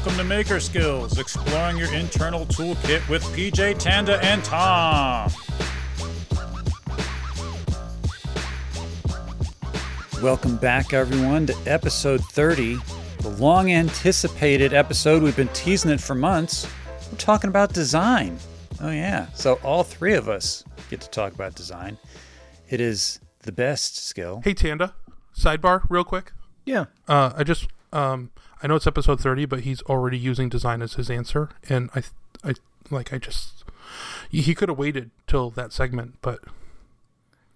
Welcome to Maker Skills, exploring your internal toolkit with PJ Tanda and Tom. Welcome back, everyone, to episode 30, the long anticipated episode. We've been teasing it for months. We're talking about design. Oh, yeah. So, all three of us get to talk about design. It is the best skill. Hey Tanda, sidebar, real quick. Yeah. Uh, I just um, I know it's episode thirty, but he's already using design as his answer, and I, I like I just he could have waited till that segment, but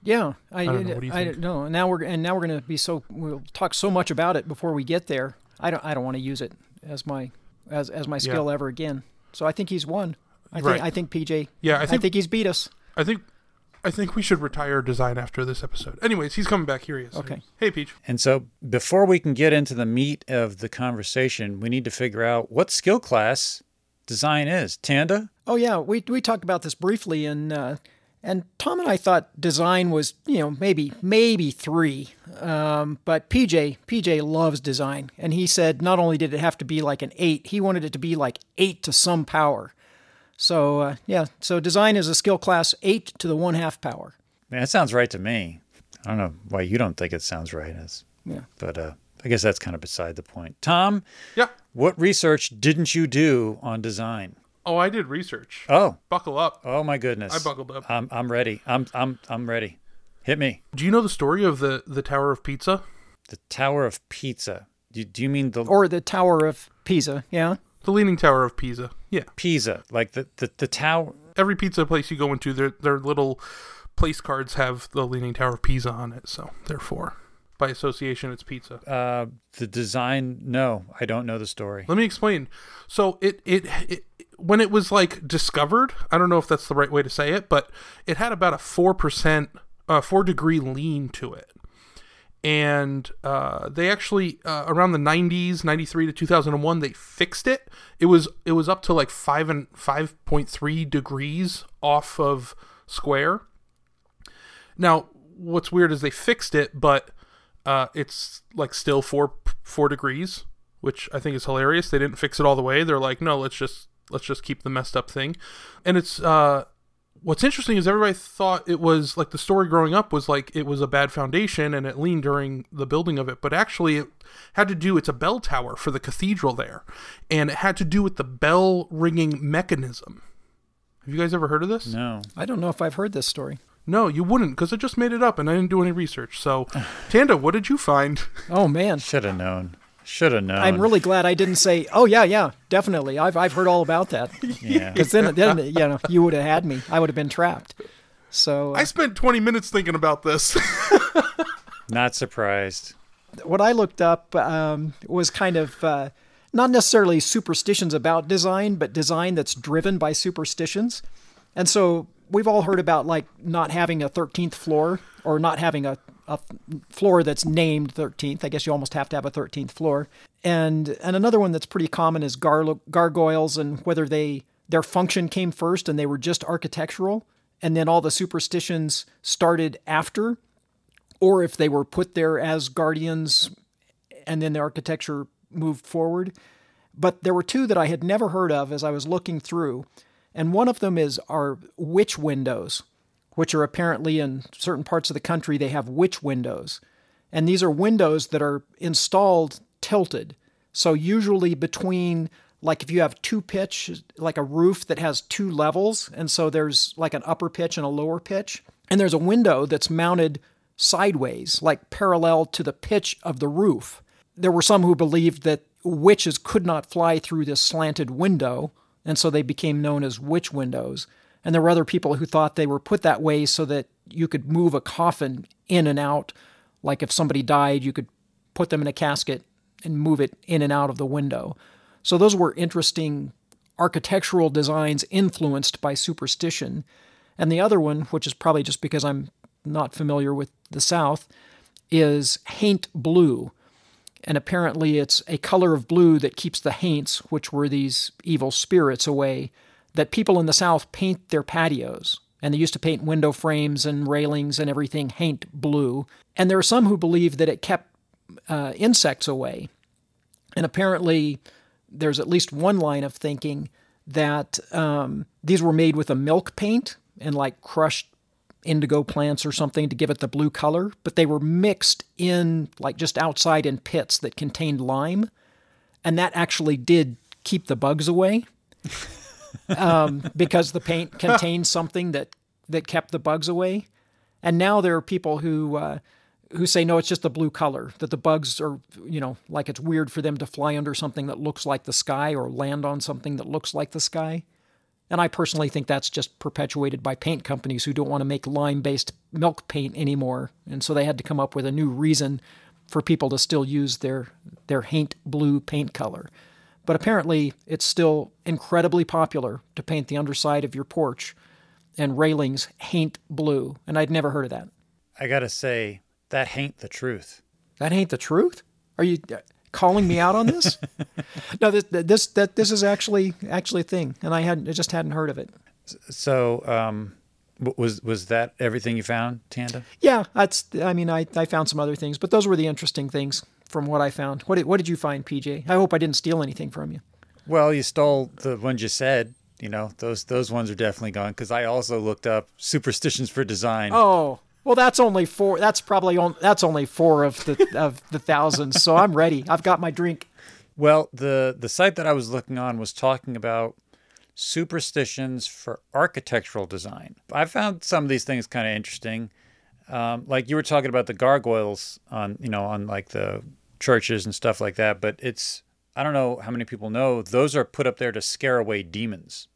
Yeah, I, I don't know. What do you I think? don't. Now we're and now we're going to be so we'll talk so much about it before we get there. I don't I don't want to use it as my as as my skill ever again. So I think he's won. I Right. think I think PJ. Yeah, I think, I think, he's beat us. I think I think we should retire design after this episode. Anyways, he's coming back. Here he is. Okay. Hey Peach. And so, before we can get into the meat of the conversation, we need to figure out what skill class design is. Tanda? Oh yeah, we we talked about this briefly and uh, and Tom and I thought design was you know maybe maybe three, um, but PJ PJ loves design and he said not only did it have to be like an eight, he wanted it to be like eight to some power. So uh, yeah, so design is a skill class eight to the one half power. Man, that sounds right to me. I don't know why you don't think it sounds right, as, Yeah. but uh, I guess that's kind of beside the point. Tom, Yeah. what research didn't you do on design? Oh, I did research. Oh, Buckle up. oh my goodness! I buckled up. I'm I'm ready. I'm I'm I'm ready. Hit me. Do you know the story of the the Tower of Pizza? The Tower of Pizza. Do, do you mean the Or the Tower of Pisa, yeah. The Leaning Tower of Pisa. Yeah. Pisa? Like the the, the tower? Every pizza place you go into, their their little place cards have the Leaning Tower of Pisa on it. So therefore, by association, it's pizza. Uh, the design? No, I don't know the story. Let me explain. So it, it it when it was like discovered, I don't know if that's the right way to say it, but it had about a four percent, uh, four degree lean to it, and uh, they actually uh, around the '90s, '93 to 2001, they fixed it. It was it was up to like five and five point three degrees off of square. Now, what's weird is they fixed it, but uh, it's like still four four degrees, which I think is hilarious. They didn't fix it all the way. They're like, no, let's just let's just keep the messed up thing. And it's uh, what's interesting is everybody thought it was like the story growing up was like it was a bad foundation and it leaned during the building of it, but actually it had to do. It's a bell tower for the cathedral there, and it had to do with the bell ringing mechanism. Have you guys ever heard of this? No. I don't know if I've heard this story. No, you wouldn't, because I just made it up and I didn't do any research. So, Tanda, what did you find? Oh man. Should have known. Should have known. I'm really glad I didn't say, "Oh yeah, yeah, definitely. I've I've heard all about that." Yeah. Because then, then you know, you would have had me. I would have been trapped. So uh, I spent 20 minutes thinking about this. Not surprised. what I looked up um, was kind of uh, not necessarily superstitions about design, but design that's driven by superstitions. And so we've all heard about like not having a 13th floor or not having a, a floor that's named 13th. I guess you almost have to have a 13th floor. And and another one that's pretty common is gar- gargoyles and whether they their function came first and they were just architectural and then all the superstitions started after or if they were put there as guardians and then the architecture moved forward. But there were two that I had never heard of as I was looking through, and one of them is our witch windows, which are apparently in certain parts of the country they have witch windows. And these are windows that are installed tilted. So usually between like if you have two pitch like a roof that has two levels and so there's like an upper pitch and a lower pitch and there's a window that's mounted sideways like parallel to the pitch of the roof there were some who believed that witches could not fly through this slanted window and so they became known as witch windows and there were other people who thought they were put that way so that you could move a coffin in and out like if somebody died you could put them in a casket and move it in and out of the window so those were interesting architectural designs influenced by superstition. And the other one, which is probably just because I'm not familiar with the South, is haint blue. And apparently it's a color of blue that keeps the haints, which were these evil spirits, away, that people in the South paint their patios. And they used to paint window frames and railings and everything haint blue. And there are some who believe that it kept uh, insects away. And apparently, there's at least one line of thinking that um, these were made with a milk paint and like crushed indigo plants or something to give it the blue color, but they were mixed in like just outside in pits that contained lime, and that actually did keep the bugs away um, because the paint contained something that that kept the bugs away. And now there are people who uh, who say no, it's just the blue color that the bugs are you know like it's weird for them to fly under something that looks like the sky or land on something that looks like the sky. And I personally think that's just perpetuated by paint companies who don't want to make lime based milk paint anymore. And so they had to come up with a new reason for people to still use their, their haint blue paint color. But apparently, it's still incredibly popular to paint the underside of your porch and railings haint blue. And I'd never heard of that. I gotta say, that ain't the truth. That ain't the truth? Are you calling me out on this? no, this this that this is actually actually a thing, and I hadn't I just hadn't heard of it. So, um, was was that everything you found, Tanda? Yeah, that's. I mean, I I found some other things, but those were the interesting things from what I found. What did what did you find, PJ? I hope I didn't steal anything from you. Well, you stole the ones you said. You know, those those ones are definitely gone because I also looked up superstitions for design. Oh, well, that's only four. That's probably on. That's only four of the of the thousands. So I'm ready. I've got my drink. Well, the the site that I was looking on was talking about superstitions for architectural design. I found some of these things kind of interesting. Um, like you were talking about the gargoyles on, you know, on like the churches and stuff like that. But it's I don't know how many people know those are put up there to scare away demons.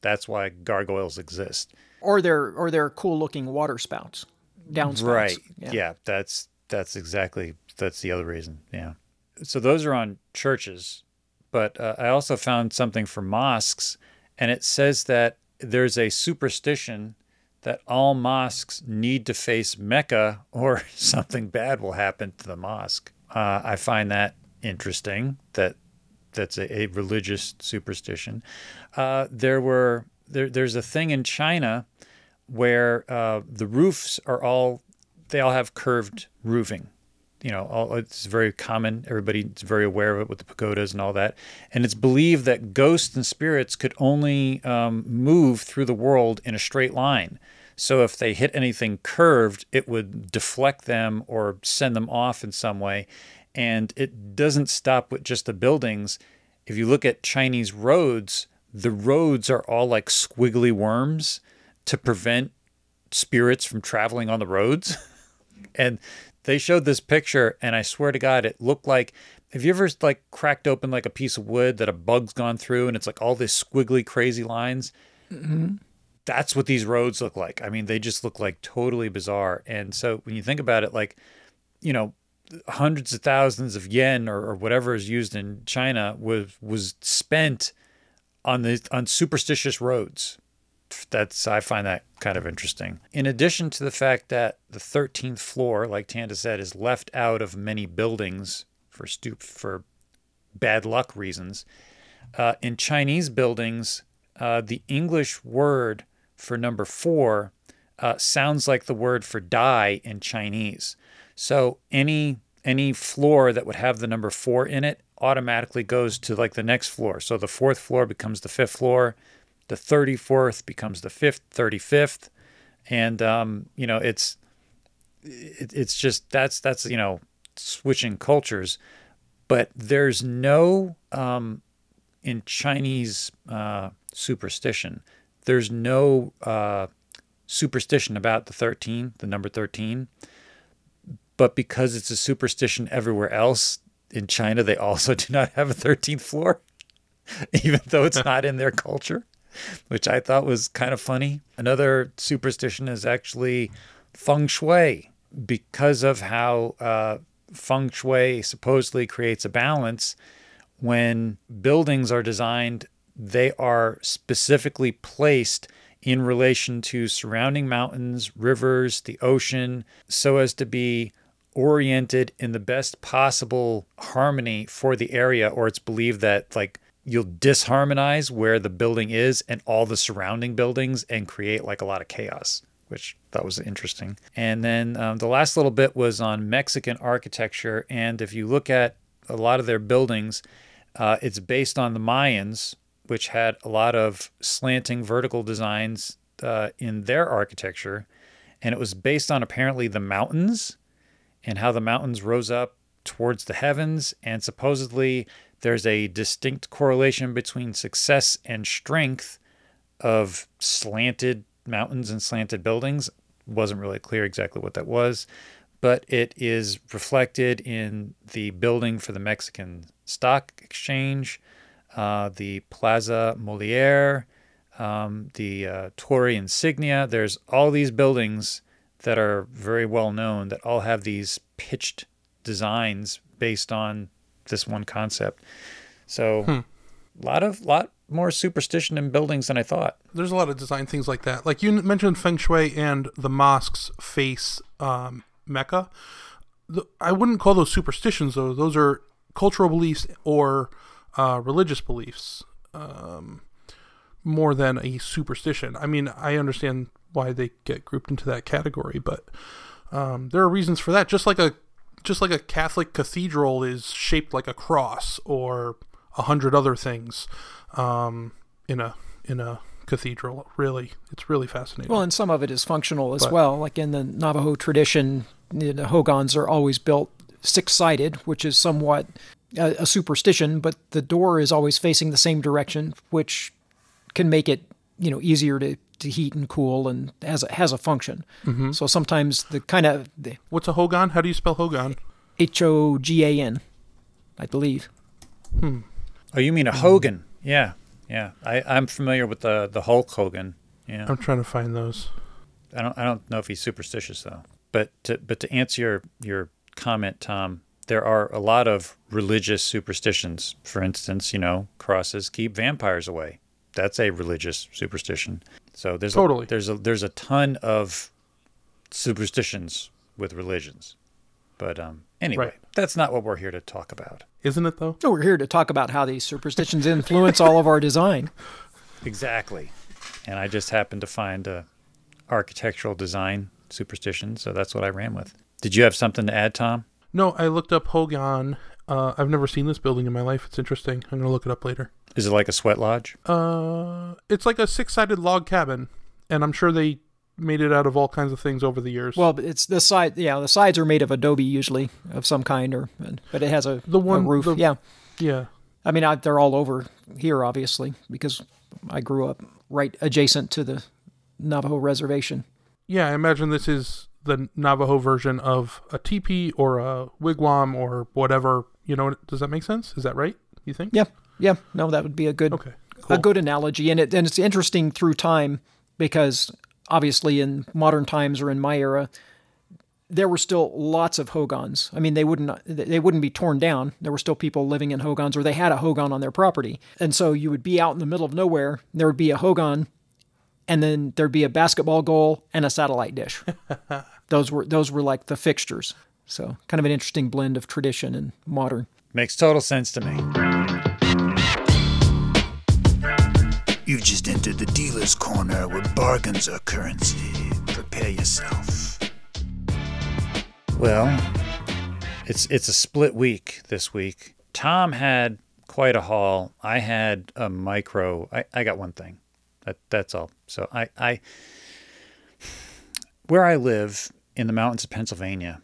That's why gargoyles exist or they're or they're cool looking water spouts, downspouts. Right. Yeah. yeah, that's that's exactly that's the other reason. Yeah. So those are on churches, but uh, I also found something for mosques, and it says that there's a superstition that all mosques need to face Mecca or something bad will happen to the mosque. Uh, I find that interesting. That that's a, a religious superstition. Uh, there were there, there's a thing in China where uh, the roofs are all they all have curved roofing. You know, all, it's very common. Everybody's very aware of it with the pagodas and all that. And it's believed that ghosts and spirits could only um, move through the world in a straight line. So if they hit anything curved, it would deflect them or send them off in some way. And it doesn't stop with just the buildings. If you look at Chinese roads, the roads are all like squiggly worms to prevent spirits from traveling on the roads. and they showed this picture, and I swear to God, it looked like have you ever like cracked open like a piece of wood that a bug's gone through and it's like all these squiggly crazy lines? Mm-hmm. That's what these roads look like. I mean, they just look like totally bizarre. And so when you think about it, like, you know, hundreds of thousands of yen or, or whatever is used in China was was spent on the on superstitious roads that's I find that kind of interesting. In addition to the fact that the 13th floor, like Tanda said, is left out of many buildings for stoop for bad luck reasons. Uh, in Chinese buildings, uh, the English word for number four uh, sounds like the word for die in Chinese. So any any floor that would have the number four in it automatically goes to like the next floor. So the fourth floor becomes the fifth floor, the 34th becomes the fifth, 35th, and um, you know it's it, it's just that's that's you know switching cultures, but there's no um, in Chinese uh, superstition. There's no uh, superstition about the 13, the number 13, but because it's a superstition everywhere else in China, they also do not have a 13th floor, even though it's not in their culture. Which I thought was kind of funny. Another superstition is actually feng shui because of how uh, feng shui supposedly creates a balance. When buildings are designed, they are specifically placed in relation to surrounding mountains, rivers, the ocean, so as to be oriented in the best possible harmony for the area, or it's believed that like you'll disharmonize where the building is and all the surrounding buildings and create like a lot of chaos which that was interesting and then um, the last little bit was on mexican architecture and if you look at a lot of their buildings Uh, it's based on the Mayans, which had a lot of slanting vertical designs uh, in their architecture. And it was based on apparently the mountains and how the mountains rose up towards the heavens. And supposedly there's a distinct correlation between success and strength of slanted mountains and slanted buildings. Wasn't really clear exactly what that was, but it is reflected in the building for the Mexican Stock Exchange, uh, the Plaza Moliere, um, the uh, Torre Insignia. There's all these buildings that are very well known that all have these pitched designs based on this one concept. So, a lot of lot more superstition in buildings than I thought. There's a lot of design things like that. Like you mentioned feng shui and the mosques face um, Mecca. The, I wouldn't call those superstitions though. Those are cultural beliefs or uh, religious beliefs um, more than a superstition. I mean, I understand why they get grouped into that category, but um, there are reasons for that. Just like a just like a Catholic cathedral is shaped like a cross, or a hundred other things um, in a in a cathedral. Really, it's really fascinating. Well, and some of it is functional as But- well. Like in the Navajo tradition, the hogans are always built six sided, which is somewhat a, a superstition, but the door is always facing the same direction, which can make it you know easier to, to heat and cool and has a, has a function. Mm-hmm. So sometimes the kind of the What's a Hogan? How do you spell Hogan? H O G A N, I believe. Oh, you mean a Hogan? Yeah, yeah. I, I'm familiar with the the Hulk Hogan. Yeah, I'm trying to find those. I don't I don't know if he's superstitious though. But to, but to answer your your comment, Tom, there are a lot of religious superstitions. For instance, you know, crosses keep vampires away. That's a religious superstition. So there's Totally. a, there's a there's a ton of superstitions with religions. But um, anyway, Right. that's not what we're here to talk about. Isn't it though? So we're here to talk about how these superstitions influence all of our design. Exactly. And I just happened to find a architectural design superstition, so that's what I ran with. Did you have something to add, Tom? No, I looked up Hogan. Uh, I've never seen this building in my life. It's interesting. I'm gonna look it up later. Is it like a sweat lodge? Uh, it's like a six-sided log cabin, and I'm sure they made it out of all kinds of things over the years. Well, but it's the side. Yeah, the sides are made of adobe usually of some kind, or but it has a The a one- roof. the- yeah, yeah, I mean I, they're all over here, obviously, because I grew up right adjacent to the Navajo reservation. yeah. I imagine this is the Navajo version of a teepee or a wigwam or whatever. You know, does that make sense? Is that right? You think? Yeah, yeah. No, that would be a good Okay. Cool. a good analogy, and it and it's interesting through time because obviously in modern times or in my era, there were still lots of hogans. I mean, they wouldn't they wouldn't be torn down. There were still people living in hogans, or they had a hogan on their property, and so you would be out in the middle of nowhere. There would be a hogan, and then there'd be a basketball goal and a satellite dish. those were those were like the fixtures. So kind of an interesting blend of tradition and modern. Makes total sense to me. You've just entered the dealer's corner where bargains are currency. Prepare yourself. Well, it's it's a split week this week. Tom had quite a haul. I had a micro. I, I got one thing. That that's all. So I, I where I live in the mountains of Pennsylvania,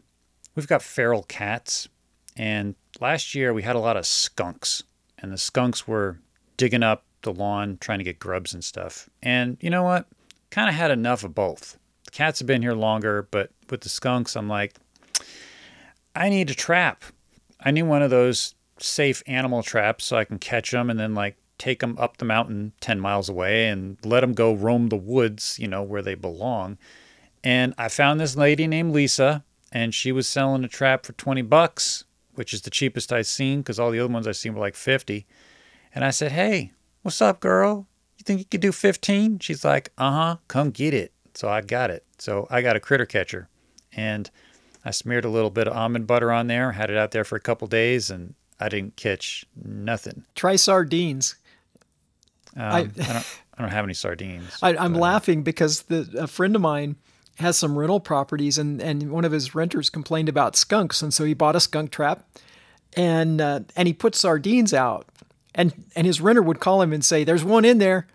we've got feral cats. And last year we had a lot of skunks. And the skunks were digging up the lawn trying to get grubs and stuff. And you know what? Kind of had enough of both. The cats have been here longer, but with the skunks, I'm like, I need a trap. I need one of those safe animal traps so I can catch them and then like take them up the mountain 10 miles away and let them go roam the woods, you know, where they belong. And I found this lady named Lisa and she was selling a trap for 20 bucks, which is the cheapest I've seen because all the other ones I've seen were like 50. And I said, "Hey, what's up, girl? You think you could do 15?" She's like, "Uh-huh, come get it." So I got it. So I got a critter catcher. And I smeared a little bit of almond butter on there, had it out there for a couple days, and I didn't catch nothing. Try sardines. Um, I, don't. I don't have any sardines. I, I'm laughing because the, a friend of mine has some rental properties, and, and one of his renters complained about skunks, and so he bought a skunk trap, and uh, and he put sardines out, and and his renter would call him and say, "There's one in there,"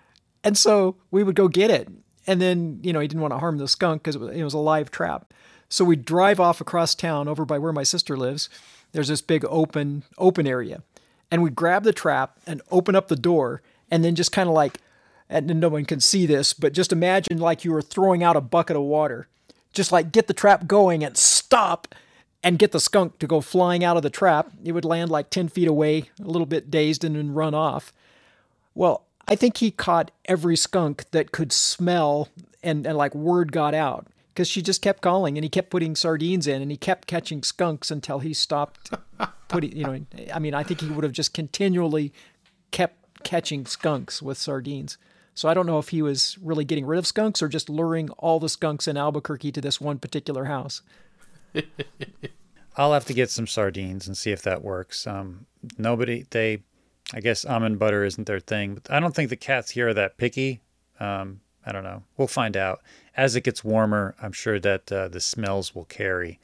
and so we would go get it. And then you know he didn't want to harm the skunk because it, was- it was a live trap. So we drive off across town over by where my sister lives. There's this big open open area, and we grab the trap and open up the door, and then just kind of like, and no one can see this, but just imagine like you were throwing out a bucket of water, just like get the trap going and stop and get the skunk to go flying out of the trap. It would land like 10 feet away, a little bit dazed, and then run off. Well, I think he caught every skunk that could smell, and, and like word got out because she just kept calling and he kept putting sardines in and he kept catching skunks until he stopped putting, you know, I mean, I think he would have just continually kept catching skunks with sardines. So I don't know if he was really getting rid of skunks or just luring all the skunks in Albuquerque to this one particular house. I'll have to get some sardines and see if that works. Um, nobody, they, I guess almond butter isn't their thing. But I don't think the cats here are that picky. Um, I don't know. We'll find out. As it gets warmer, I'm sure that uh, the smells will carry.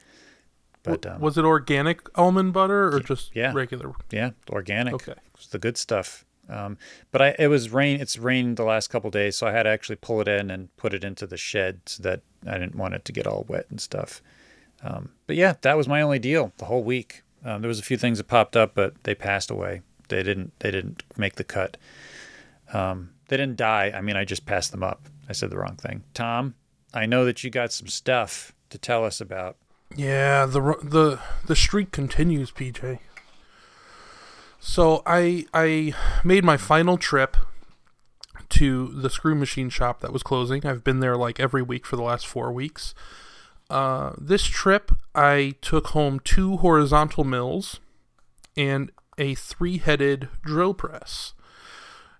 But um, Was it organic almond butter or just yeah. regular? yeah, organic. Okay. It's the good stuff. Um, but I, it was rain. It's rained the last couple days, so I had to actually pull it in and put it into the shed so that I didn't want it to get all wet and stuff. Um, but yeah, that was my only deal the whole week. Um, there was a few things that popped up, but they passed away. They didn't. They didn't make the cut. Um, they didn't die. I mean, I just passed them up. I said the wrong thing. Tom, I know that you got some stuff to tell us about. Yeah, the the the streak continues, PJ. So I I made my final trip to the screw machine shop that was closing. I've been there like every week for the last four weeks. Uh, this trip, I took home two horizontal mills and a three-headed drill press.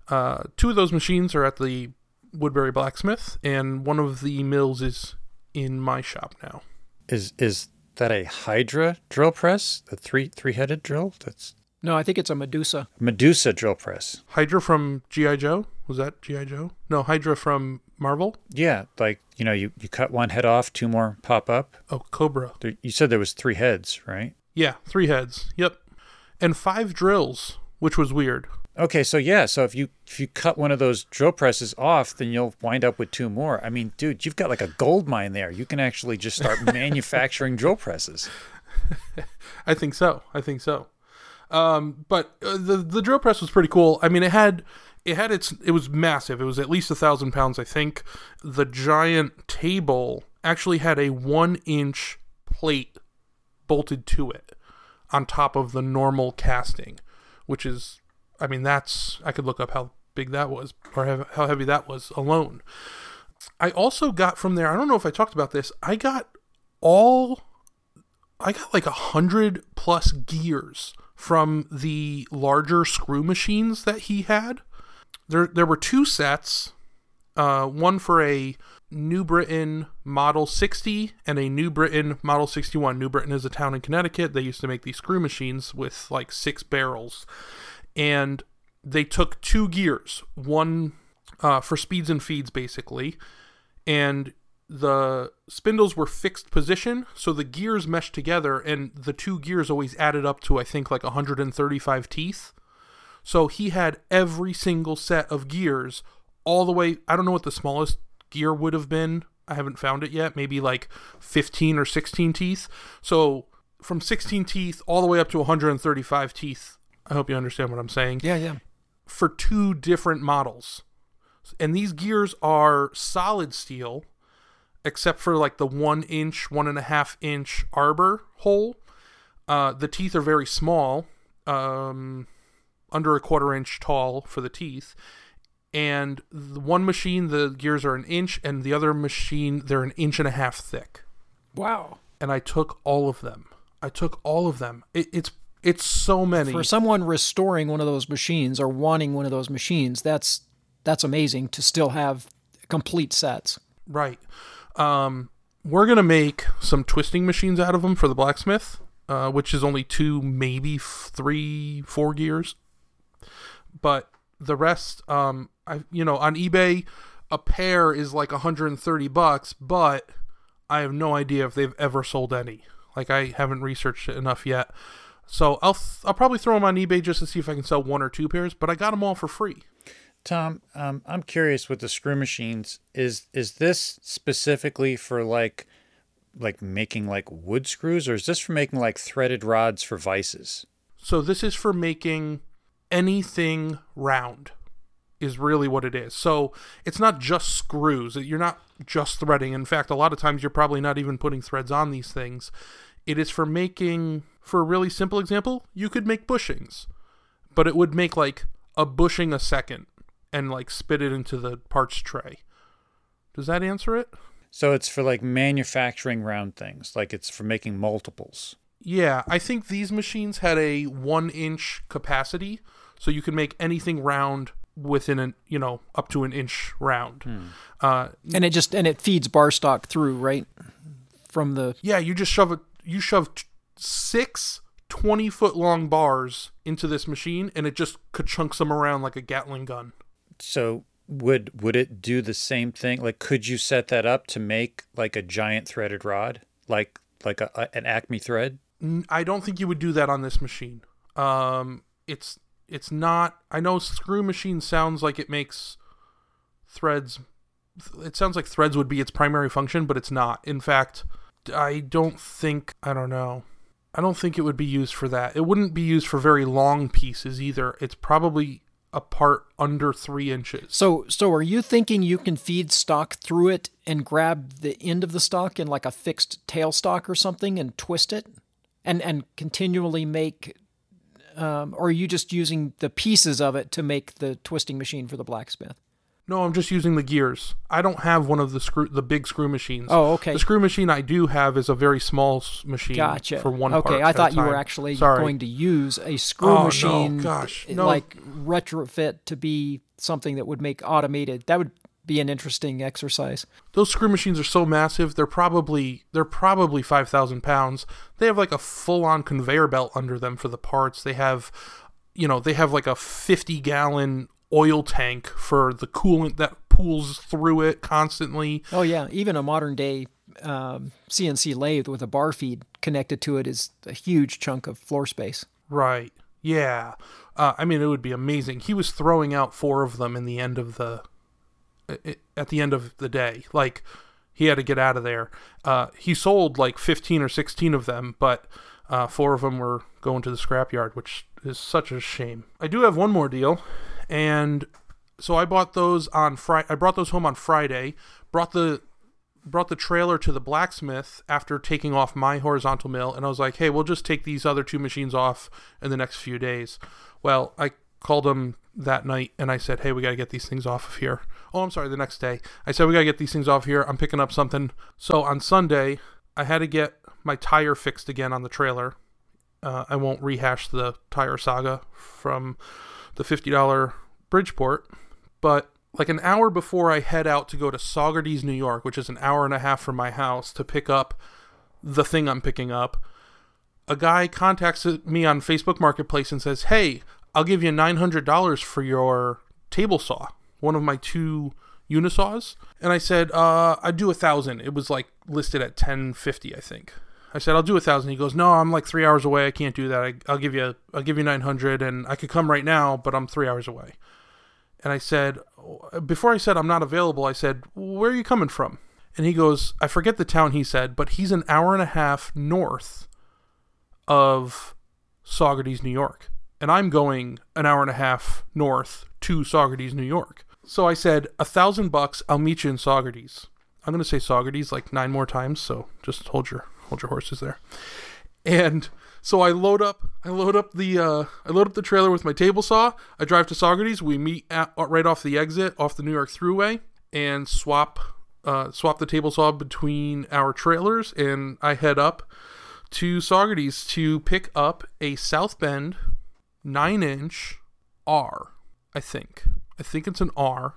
Uh, two of those machines are at the Woodbury Blacksmith, and one of the mills is in my shop now. Is is that a Hydra drill press? The three three headed drill? That's No, I think it's a Medusa. Medusa drill press. Hydra from G.I. Joe? Was that G.I. Joe? No, Hydra from Marvel? Yeah, like you know, you, you cut one head off, two more pop up. Oh, Cobra. There, you said there was three heads, right? Yeah, three heads. Yep. And five drills, which was weird. Okay, so yeah, so if you if you cut one of those drill presses off, then you'll wind up with two more. I mean, dude, you've got like a gold mine there. You can actually just start manufacturing drill presses. I think so. I think so. Um, but uh, the the drill press was pretty cool. I mean, it had it had its it was massive. It was at least a thousand pounds, I think. The giant table actually had a one inch plate bolted to it on top of the normal casting, which is, I mean, that's I could look up how big that was or how heavy that was alone. I also got from there. I don't know if I talked about this. I got all I got like a hundred plus gears from the larger screw machines that he had. There, there were two sets, uh, one for a New Britain Model 60 and a New Britain Model 61. New Britain is a town in Connecticut. They used to make these screw machines with like six barrels, and they took two gears, one uh, for speeds and feeds, basically, and the spindles were fixed position, so the gears meshed together, and the two gears always added up to I think like 135 teeth. So he had every single set of gears all the way. I don't know what the smallest gear would have been. I haven't found it yet. Maybe like 15 or 16 teeth. So from 16 teeth all the way up to 135 teeth. I hope you understand what I'm saying Yeah, yeah. for two different models. And these gears are solid steel, except for like the one inch, one and a half inch arbor hole. Uh, the teeth are very small, um, under a quarter inch tall for the teeth. And the one machine, the gears are an inch, and the other machine, they're an inch and a half thick. Wow. And I took all of them. I took all of them. It, it's it's so many. For someone restoring one of those machines or wanting one of those machines, that's that's amazing to still have complete sets. Right. Um, we're gonna make some twisting machines out of them for the blacksmith, uh, which is only two, maybe three, four gears. But the rest, um, I you know, on eBay, a pair is like 130 bucks, but I have no idea if they've ever sold any. Like I haven't researched it enough yet. So I'll th- I'll probably throw them on eBay just to see if I can sell one or two pairs. But I got them all for free. Tom, um, I'm curious with the screw machines. Is is this specifically for like like making like wood screws, or is this for making like threaded rods for vices? So this is for making anything round. Is really what it is. So it's not just screws. You're not just threading. In fact, a lot of times you're probably not even putting threads on these things. It is for making, for a really simple example, you could make bushings, but it would make like a bushing a second and like spit it into the parts tray. Does that answer it? So it's for like manufacturing round things, like it's for making multiples. Yeah, I think these machines had a one inch capacity, so you can make anything round within an you know up to an inch round. Uh, And it just and it feeds bar stock through right from the yeah, you just shove it. You shove t- six 20 foot long bars into this machine, and it just chunks them around like a Gatling gun. So would would it do the same thing? Like, could you set that up to make like a giant threaded rod, like like a, a- an Acme thread? I don't think you would do that on this machine. Um, it's it's not. I know screw machine sounds like it makes threads. It sounds like threads would be its primary function, but it's not. In fact, I don't think. I don't know. I don't think it would be used for that. It wouldn't be used for very long pieces either. It's probably a part under three inches. So so are you thinking you can feed stock through it and grab the end of the stock in like a fixed tail stock or something and twist it? And and continually make um, or are you just using the pieces of it to make the twisting machine for the blacksmith? No, I'm just using the gears. I don't have one of the screw, the big screw machines. Oh, okay. The screw machine I do have is a very small machine. Gotcha. For one part. okay, I thought you were actually Sorry. going to use a screw Oh, no, machine, gosh, eh, no. like retrofit to be something that would make automated. That would be an interesting exercise. Those screw machines are so massive. They're probably they're probably five thousand pounds. They have like a full on conveyor belt under them for the parts. They have, you know, they have like a fifty gallon oil tank for the coolant that pools through it constantly. Oh yeah, even a modern day um, CNC lathe with a bar feed connected to it is a huge chunk of floor space. Right. Yeah. Uh, I mean, it would be amazing. He was throwing out four of them in the end of the at the end of the day. Like he had to get out of there. Uh, he sold like 15 or 16 of them, but uh, four of them were going to the scrapyard, which is such a shame. I do have one more deal, and so I bought those on Friday. I brought those home on Friday. Brought the brought the trailer to the blacksmith after taking off my horizontal mill and I was like, "Hey, we'll just take these other two machines off in the next few days." Well, I called him that night and I said, "Hey, we got to get these things off of here." Oh, I'm sorry, the next day. I said, "We got to get these things off here. I'm picking up something." So on Sunday, I had to get my tire fixed again on the trailer. Uh, I won't rehash the tire saga from the $50 Bridgeport, but like an hour before I head out to go to Saugerties, New York, which is an hour and a half from my house to pick up the thing I'm picking up, a guy contacts me on Facebook Marketplace and says, "Hey, I'll give you $900 for your table saw, one of my two unisaws." And I said, "Uh, I'd do a thousand. It was like listed at 1050, I think." I said, "I'll do a thousand. He goes, "No, I'm like three hours away. I can't do that. I, I'll give you, I'll give you 900, and I could come right now, but I'm three hours away." And I said, before I said I'm not available, I said, where are you coming from? And he goes, I forget the town he said, but he's an hour and a half north of Saugerties, New York. And I'm going an hour and a half north to Saugerties, New York. So I said, a thousand bucks, I'll meet you in Saugerties. I'm going to say Saugerties like nine more times, so just hold your hold your horses there. And so I load up, I load up the, uh, I load up the trailer with my table saw. I drive to Saugerties. We meet at, uh, right off the exit, off the New York Thruway, and swap, uh, swap the table saw between our trailers. And I head up to Saugerties to pick up a South Bend nine inch R. I think. I think it's an R.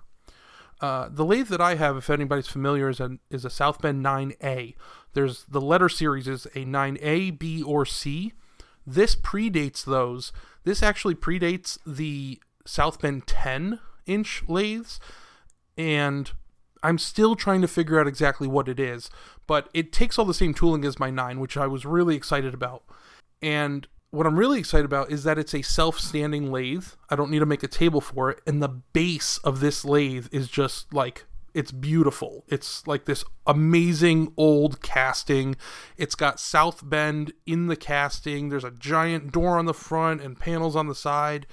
Uh, the lathe that I have, if anybody's familiar, is a, is a South Bend 9A. There's the letter series is a 9A, B, or C. This predates those. This actually predates the South Bend 10 inch lathes, and I'm still trying to figure out exactly what it is. But it takes all the same tooling as my 9, which I was really excited about. And what I'm really excited about is that it's a self-standing lathe. I don't need to make a table for it, and the base of this lathe is just like it's beautiful. It's like this amazing old casting. It's got South Bend in the casting. There's a giant door on the front and panels on the side,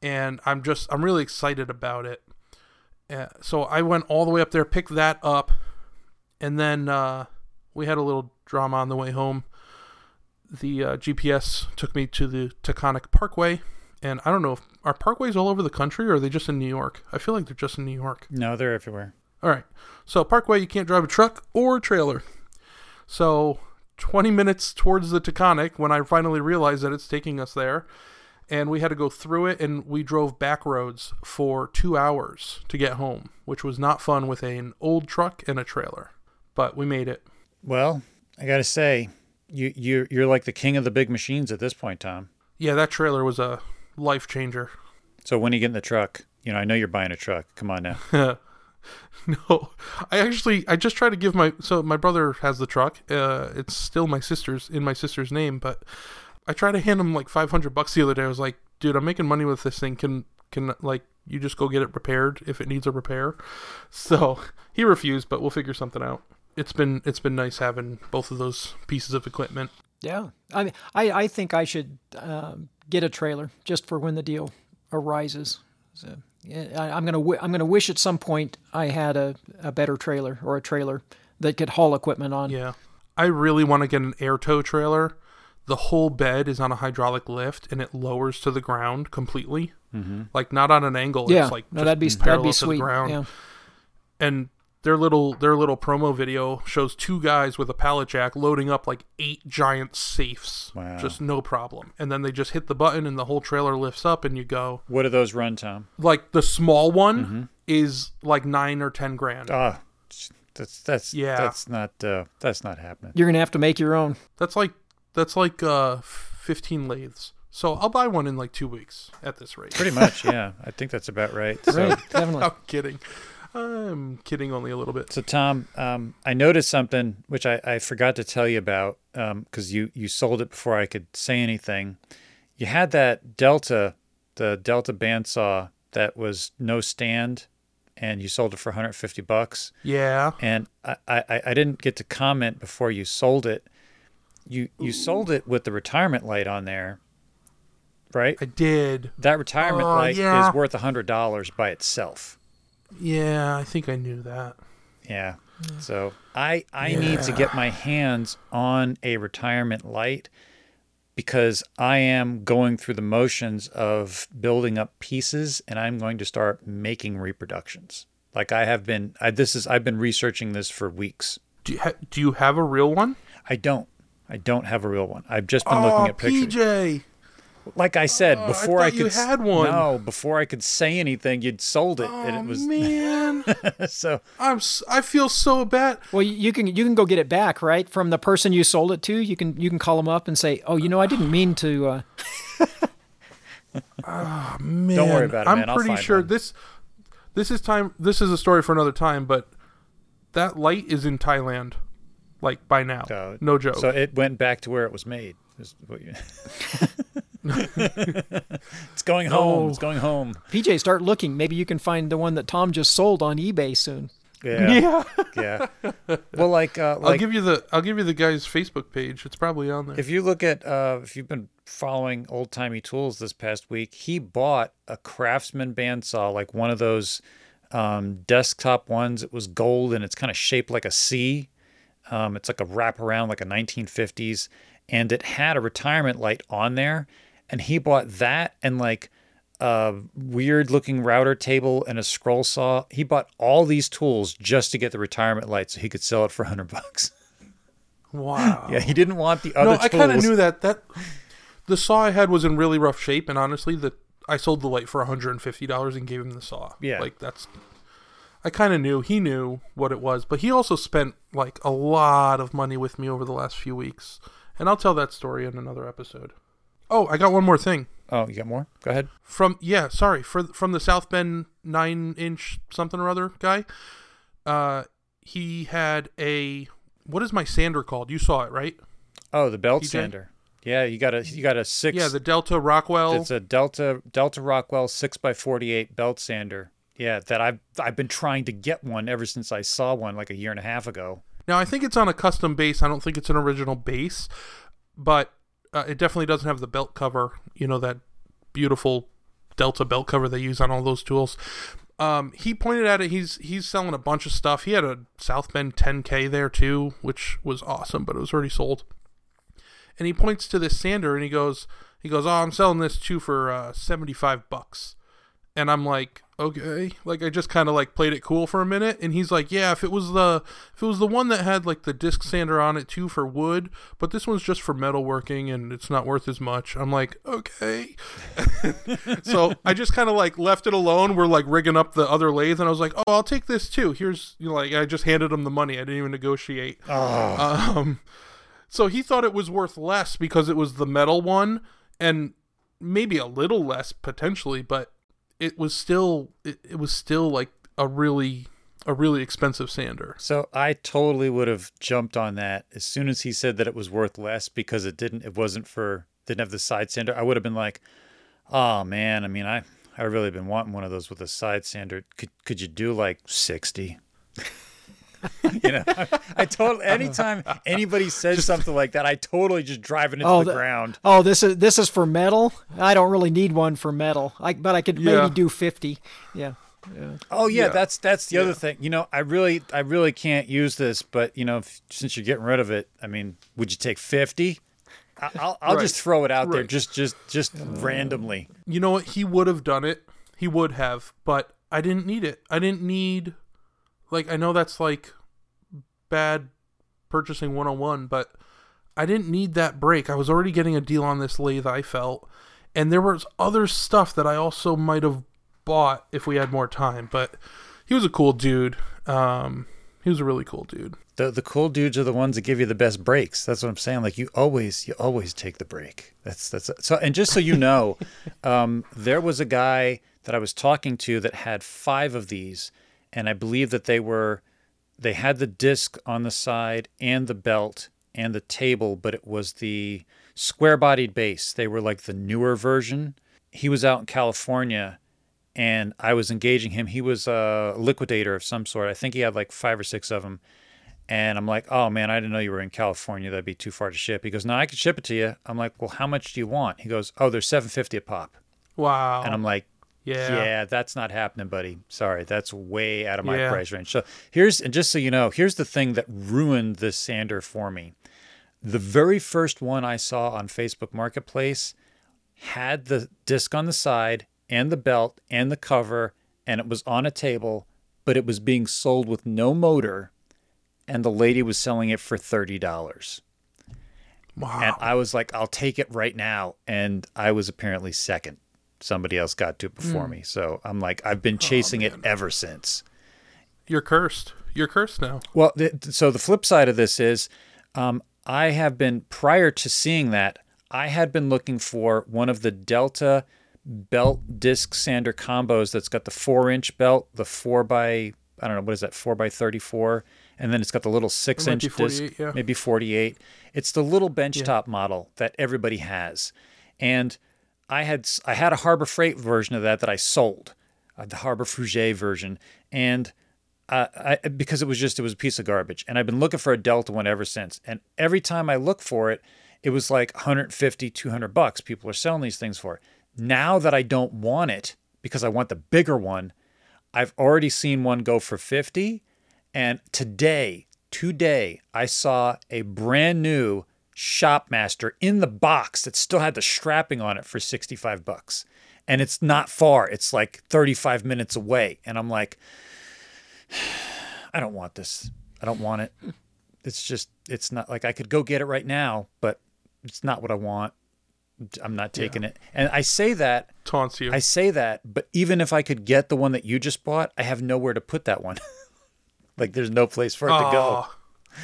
and I'm just I'm really excited about it. Uh, so I went all the way up there, picked that up, and then uh, we had a little drama on the way home. The uh, GPS took me to the Taconic Parkway, and I don't know if are parkways all over the country or are they just in New York? I feel like they're just in New York. No, they're everywhere. All right. So Parkway, you can't drive a truck or a trailer. So 20 minutes towards the Taconic when I finally realized that it's taking us there, and we had to go through it, and we drove back roads for two hours to get home, which was not fun with an old truck and a trailer, but we made it. Well, I got to say, you you you're like the king of the big machines at this point, Tom. Yeah, that trailer was a life changer. So when you get in the truck, you know, I know you're buying a truck. Come on now. no, I actually I just try to give my so my brother has the truck. Uh, it's still my sister's in my sister's name, but I tried to hand him like five hundred bucks the other day. I was like, dude, I'm making money with this thing. Can can like you just go get it repaired if it needs a repair? So he refused, but we'll figure something out. It's been it's been nice having both of those pieces of equipment. Yeah, I mean, I I think I should um, get a trailer just for when the deal arises. So I, I'm gonna w- I'm gonna wish at some point I had a, a better trailer or a trailer that could haul equipment on. Yeah, I really want to get an air tow trailer. The whole bed is on a hydraulic lift and it lowers to the ground completely, mm-hmm. like not on an angle. Yeah, it's like no, just that'd be that'd parallel be to the sweet. ground. Yeah. and their little their little promo video shows two guys with a pallet jack loading up like eight giant safes Wow. just no problem and then they just hit the button and the whole trailer lifts up and you go What do those run, Tom? like the small one Mm-hmm. is like nine or ten grand Ah, that's that's Yeah. That's not uh, that's not happening. You're gonna have to make your own. that's like that's like uh 15 lathes so i'll buy one in like two weeks at this rate Pretty much, yeah. I think that's about right. So, Right, definitely. i'm kidding i'm kidding only a little bit so Tom, um, I noticed something which I, I forgot to tell you about because you you sold it before I could say anything. You had that Delta, the Delta bandsaw that was no stand, and you sold it for 150 bucks. yeah and I, I, I didn't get to comment before you sold it. You you sold it with the retirement light on there, right? i did That retirement Oh, light yeah. is worth a hundred dollars by itself. Yeah i think i knew that Yeah. So I I need to get my hands on a retirement light because I am going through the motions of building up pieces and I'm going to start making reproductions. Like I have been I, this is I've been researching this for weeks. do you, ha- do you have a real one I don't. I don't have a real one. I've just been looking oh at pictures. pj Like I said, Oh, before I, thought you could s- had one. No, before I could say anything, you'd sold it, and Oh, it was man, so. I'm s- I feel so bad. Well, you you can you can go get it back, right, from the person you sold it to. You can you can call them up and say, "Oh, you know, I didn't mean to." Uh, Man, Don't worry about it, I'm man. I'll pretty find sure one. this this is time. This is a story for another time. But that light is in Thailand, like by now. Uh, no joke. So it went back to where it was made. is what you- it's going home. It's going home. PJ, start looking. Maybe you can find the one that Tom just sold on eBay soon. Yeah, yeah, yeah. Well, like, uh, I'll give you the I'll give you the guy's Facebook page. It's probably on there. if you look at uh, if you've been following old timey tools this past week, he bought a Craftsman bandsaw, like one of those um, desktop ones. It was gold and it's kind of shaped like a C. Um, it's like a wraparound, like a 1950s, and it had a retirement light on there. And he bought that and like a weird looking router table and a scroll saw. He bought all these tools just to get the retirement light so he could sell it for 100 bucks. wow. Yeah, he didn't want the other no, I kind of knew that. That the saw I had was in really rough shape, and honestly, the I sold the light for 150 dollars and gave him the saw. Yeah. like that's. I kind of knew he knew what it was, but he also spent like a lot of money with me over the last few weeks, and I'll tell that story in another episode. Oh, I got one more thing Oh, you got more? Go ahead. from yeah, sorry for from the South Bend nine inch something or other guy. Uh, he had a what is my sander called? You saw it right? Oh, the belt sander. Yeah, you got a you got a six. Yeah, the Delta Rockwell. It's a Delta Delta Rockwell six x forty eight belt sander. Yeah, that I've I've been trying to get one ever since I saw one like a year and a half ago. Now I think it's on a custom base. I don't think it's an original base, but uh, it definitely doesn't have the belt cover. You know that beautiful Delta belt cover they use on all those tools. Um, he pointed at it. He's he's selling a bunch of stuff. He had a South Bend 10K there too, which was awesome, but it was already sold. And he points to this sander and he goes, he goes, oh, I'm selling this too for uh, 75 bucks. And I'm like, okay. Like I just kind of like played it cool for a minute, and he's like, yeah, if it was the if it was the one that had like the disc sander on it too for wood, but this one's just for metalworking and it's not worth as much. I'm like, okay. so I just kind of like left it alone. We're like rigging up the other lathe, and I was like, oh, I'll take this too. Here's you know, like I just handed him the money. I didn't even negotiate. Um, so he thought it was worth less because it was the metal one, and maybe a little less potentially, but it was still it, it was still like a really a really expensive sander. So I totally would have jumped on that as soon as he said that it was worth less because it didn't it wasn't for didn't have the side sander. I would have been like, oh man, I mean I I really been wanting one of those with a side sander. Could could you do like sixty? you know, I, I totally. Anytime anybody says something like that, I totally just drive it into Oh, the, the- ground. Oh, this is this is for metal. I don't really need one for metal. I but I could Yeah. maybe do fifty. Yeah. Oh yeah, Yeah. that's that's the other thing. You know, I really I really can't use this, but you know, if, since you're getting rid of it, I mean, would you take fifty? I- I'll I'll just throw it out there, Right. just just just randomly. You know what? He would have done it. He would have, but I didn't need it. I didn't need like I know that's like bad purchasing 101, but I didn't need that break. I was already getting a deal on this lathe, I felt. And there was other stuff that I also might have bought if we had more time, but he was a cool dude. Um he was a really cool dude. The the cool dudes are the ones that give you the best breaks. That's what I'm saying. Like you always you always take the break. That's that's so. And just so you know, um, there was a guy that I was talking to that had five of these, and I believe that they were they had the disc on the side and the belt and the table, but it was the square bodied base. They were like the newer version. He was out in California and I was engaging him. He was a liquidator of some sort. I think he had like five or six of them. And I'm like, oh man, I didn't know you were in California. That'd be too far to ship. He goes, no, I could ship it to you. I'm like, well, how much do you want? He goes, oh, they're 750 a pop. Wow. And I'm like, yeah. yeah, that's not happening, buddy. Sorry, that's way out of my Yeah. price range. So here's, and just so you know, here's the thing that ruined this sander for me. The very first one I saw on Facebook Marketplace had the disc on the side and the belt and the cover, and it was on a table, but it was being sold with no motor, and the lady was selling it for thirty dollars. Wow. And I was like, I'll take it right now. And I was apparently second. Somebody else got to it before me. So I'm like, I've Oh, been chasing it ever since. You're cursed. You're cursed now. Well, th- so the flip side of this is, um, I have been prior to seeing that, I had been looking for one of the Delta belt disc sander combos that's got the four inch belt, the four by I don't know what is that four by thirty four, and then it's got the little six inch disc, yeah. maybe forty eight. It's the little benchtop model that everybody has, and I had I had a Harbor Freight version of that that I sold, uh, the Harbor Frouget version, and uh, I, because it was just it was a piece of garbage, and I've been looking for a Delta one ever since. And every time I look for it, it was like 150, 200 bucks. People are selling these things for. Now that I don't want it because I want the bigger one, I've already seen one go for 50. And today, today, I saw a brand new Shopmaster in the box that still had the strapping on it for 65 bucks. And it's not far. It's like 35 minutes away. And I'm like, I don't want this. I don't want it. It's just, it's not like I could go get it right now, but it's not what I want. I'm not taking it. And I say that, Taunts you. I say that, but even if I could get the one that you just bought, I have nowhere to put that one. like there's no place for it to go.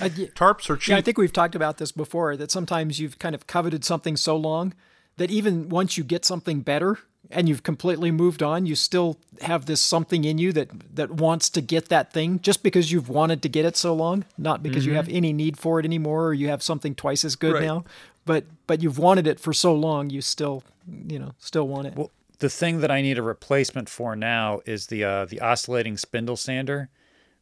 Uh, y- tarps are cheap. Yeah, I think we've talked about this before that sometimes you've kind of coveted something so long that even once you get something better, and you've completely moved on, you still have this something in you that that wants to get that thing just because you've wanted to get it so long, not because you have any need for it anymore or you have something twice as good Right. now, but but you've wanted it for so long, you still, you know, still want it. Well, the thing that I need a replacement for now is the uh, the oscillating spindle sander,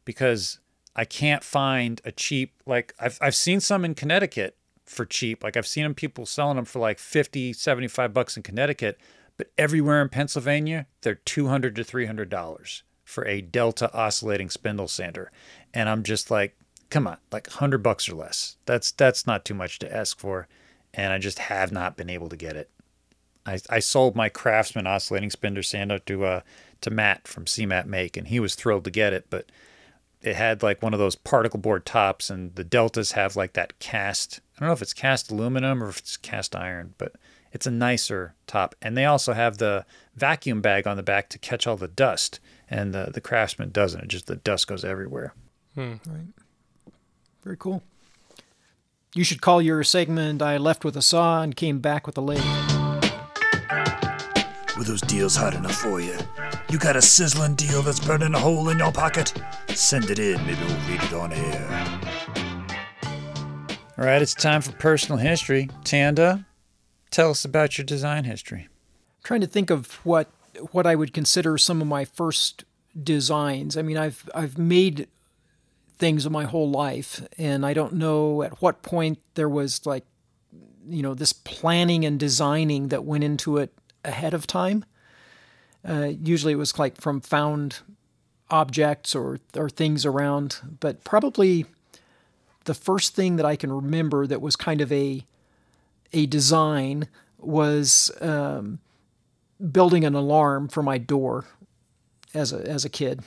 because I can't find a cheap like I've I've seen some in Connecticut for cheap. Like I've seen them people selling them for like 50, 75 bucks in Connecticut, but everywhere in Pennsylvania they're 200 to 300 dollars for a Delta oscillating spindle sander. And I'm just like, come on, like 100 bucks or less. That's that's not too much to ask for, and I just have not been able to get it. I, I sold my Craftsman oscillating spindle sander to uh to Matt from CMAT Make, and he was thrilled to get it. But it had like one of those particle board tops, and the Deltas have like that cast. I don't know if it's cast aluminum or if it's cast iron, but it's a nicer top. And they also have the vacuum bag on the back to catch all the dust, and the the Craftsman doesn't. It just the dust goes everywhere. Hmm. Right. Very cool. You should call your segment I left with a saw and came back with a lathe. Were those deals hot enough for you? You got a sizzling deal that's burning a hole in your pocket? Send it in, maybe we'll read it on air. All right, it's time for personal history. Tanda, tell us about your design history. trying to think of what what I would consider some of my first designs. I mean, I've I've made things my whole life, and I don't know at what point there was like, you know, this planning and designing that went into it ahead of time. Uh, usually, it was like from found objects or or things around, but probably the first thing that I can remember that was kind of a a design was um, building an alarm for my door as a as a kid,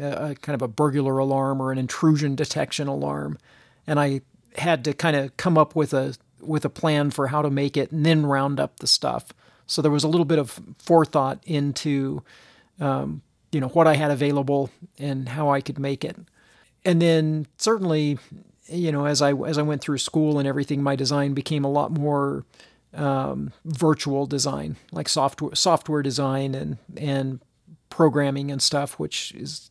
a, a kind of a burglar alarm or an intrusion detection alarm, and I had to kind of come up with a with a plan for how to make it and then round up the stuff. So there was a little bit of forethought into um, you know what I had available and how I could make it, and then certainly you know as I as I went through school and everything, my design became a lot more um, virtual design, like software software design and and programming and stuff, which is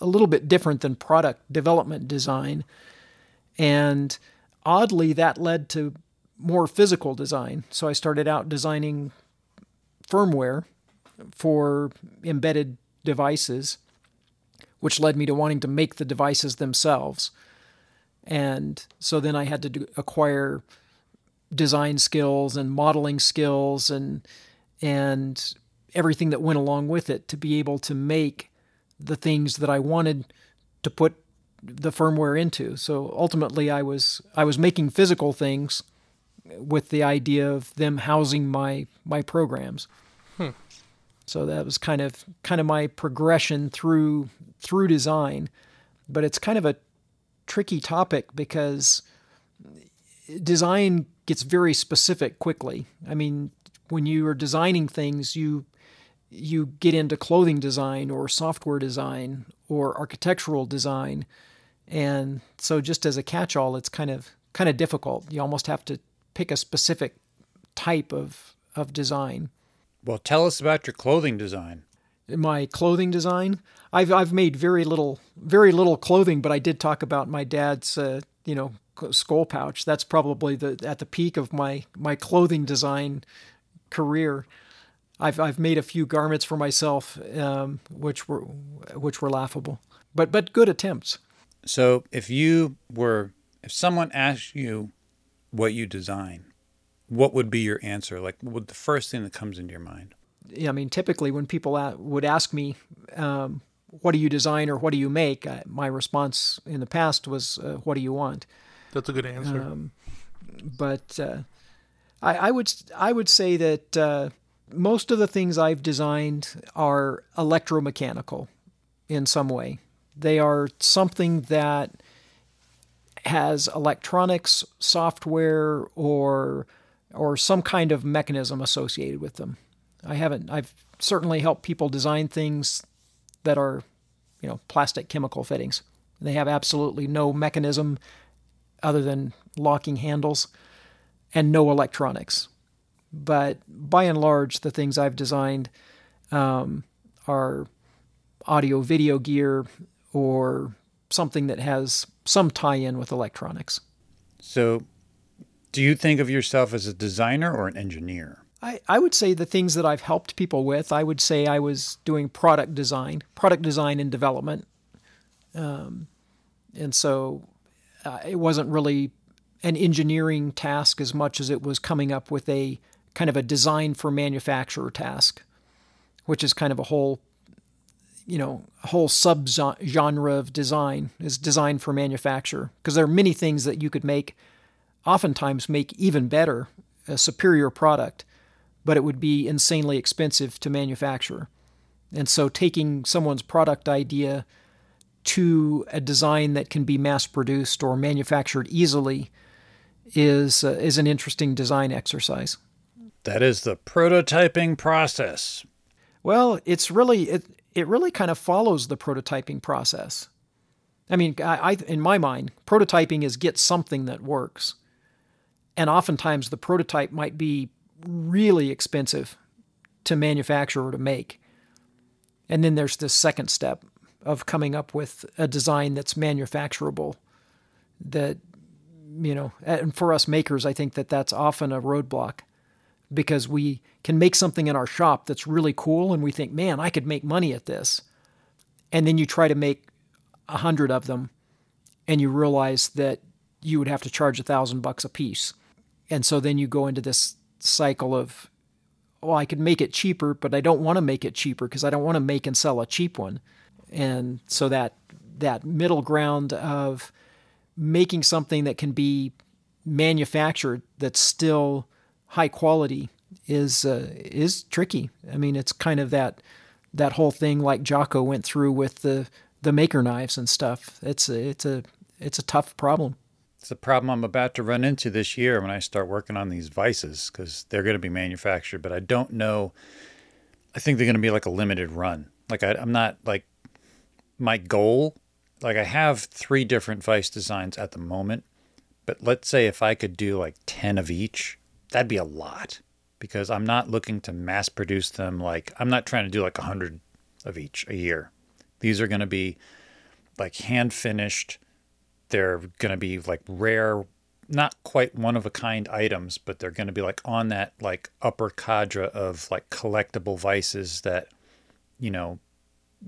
a little bit different than product development design. And oddly, that led to more physical design. So I started out designing firmware for embedded devices, which led me to wanting to make the devices themselves. And so then I had to do, acquire design skills and modeling skills and and everything that went along with it to be able to make the things that I wanted to put the firmware into. So ultimately I was I was making physical things with the idea of them housing my my programs. Hmm. So that was kind of kind of my progression through through design, but it's kind of a tricky topic because design gets very specific quickly. I mean, when you are designing things, you you get into clothing design or software design or architectural design, and so just as a catch-all, it's kind of kind of difficult. You almost have to pick a specific type of of design. Well, tell us about your clothing design. my clothing design. I've I've made very little very little clothing, but I did talk about my dad's uh, you know skull pouch. That's probably the at the peak of my my clothing design career. I've I've made a few garments for myself, um, which were which were laughable, but but good attempts. So, if you were, if someone asked you what you design, what would be your answer? Like, what the first thing that comes into your mind? Yeah, I mean, typically when people would ask me, um, "What do you design or what do you make?" My response in the past was, uh, "What do you want?" That's a good answer. Um, but uh, I, I would I would say that uh, most of the things I've designed are electromechanical in some way. They are something that has electronics, software, or or some kind of mechanism associated with them. I haven't. I've certainly helped people design things that are, you know, plastic chemical fittings. They have absolutely no mechanism other than locking handles and no electronics. but by and large, the things I've designed um, are audio video gear or something that has some tie in with electronics. So, do you think of yourself as a designer or an engineer? I, I would say the things that I've helped people with, I would say I was doing product design, product design and development. Um, and so uh, it wasn't really an engineering task as much as it was coming up with a kind of a design for manufacturer task, which is kind of a whole, you know, a whole sub genre of design is design for manufacture. Because there are many things that you could make, oftentimes make even better, a superior product, but it would be insanely expensive to manufacture. And so taking someone's product idea to a design that can be mass produced or manufactured easily is uh, is an interesting design exercise. That is the prototyping process. Well, it's really it it really kind of follows the prototyping process. I mean, I, I in my mind, prototyping is get something that works, and oftentimes the prototype might be really expensive to manufacture or to make. And then there's this second step of coming up with a design that's manufacturable that you know, and for us makers, I think that that's often a roadblock because we can make something in our shop that's really cool and we think, man, I could make money at this. And then you try to make a hundred of them and you realize that you would have to charge a thousand bucks a piece. And so then you go into this cycle of, well, I could make it cheaper, but I don't want to make it cheaper because I don't want to make and sell a cheap one. And so that that middle ground of making something that can be manufactured that's still high quality is uh, is tricky. I mean, it's kind of that that whole thing like Jocko went through with the the maker knives and stuff. It's a, it's a it's a tough problem. It's a problem I'm about to run into this year when I start working on these vices because they're going to be manufactured, but I don't know. I think they're going to be like a limited run. Like I, I'm not like my goal like I have three different vice designs at the moment, but let's say if I could do like 10 of each, that'd be a lot because I'm not looking to mass produce them like I'm not trying to do like a 100 of each a year. These are going to be like hand finished. They're going to be like rare, not quite one of a kind items, but they're going to be like on that like upper cadre of like collectible vices that you know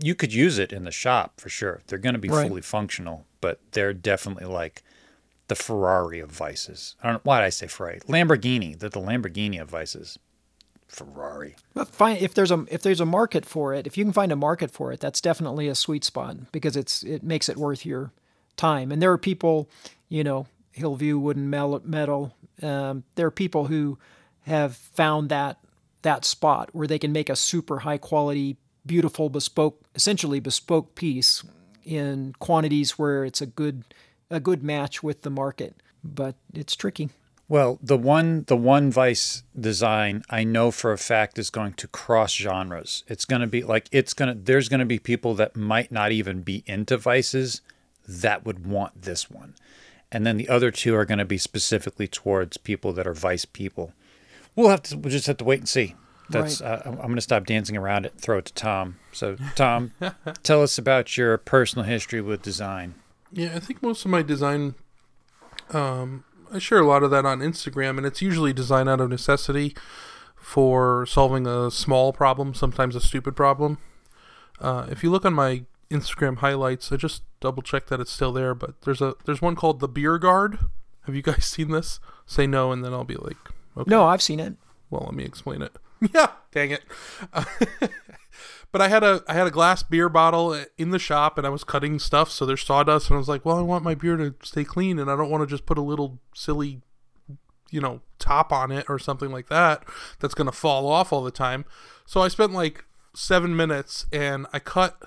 you could use it in the shop for sure. They're going to be right. fully functional, but they're definitely like the Ferrari of vices. I don't why did I say Ferrari. Lamborghini. They're the Lamborghini of vices. Ferrari. But fine if there's a if there's a market for it, if you can find a market for it, that's definitely a sweet spot because it's it makes it worth your time. And there are people, you know, Hillview Wooden Metal. Um, there are people who have found that that spot where they can make a super high quality beautiful bespoke essentially bespoke piece in quantities where it's a good a good match with the market but it's tricky well the one the one vice design i know for a fact is going to cross genres it's going to be like it's going to there's going to be people that might not even be into vices that would want this one and then the other two are going to be specifically towards people that are vice people we'll have to we'll just have to wait and see that's right. uh, I'm going to stop dancing around it and throw it to Tom. So, Tom, tell us about your personal history with design. Yeah, I think most of my design, um, I share a lot of that on Instagram, and it's usually design out of necessity for solving a small problem, sometimes a stupid problem. Uh, if you look on my Instagram highlights, I just double check that it's still there. But there's a there's one called the Beer Guard. Have you guys seen this? Say no, and then I'll be like, okay. No, I've seen it. Well, let me explain it. yeah, dang it. But I had a I had a glass beer bottle in the shop, and I was cutting stuff, so there's sawdust, and I was like, well, I want my beer to stay clean, and I don't want to just put a little silly, you know, top on it or something like that that's gonna fall off all the time. So I spent like seven minutes, and I cut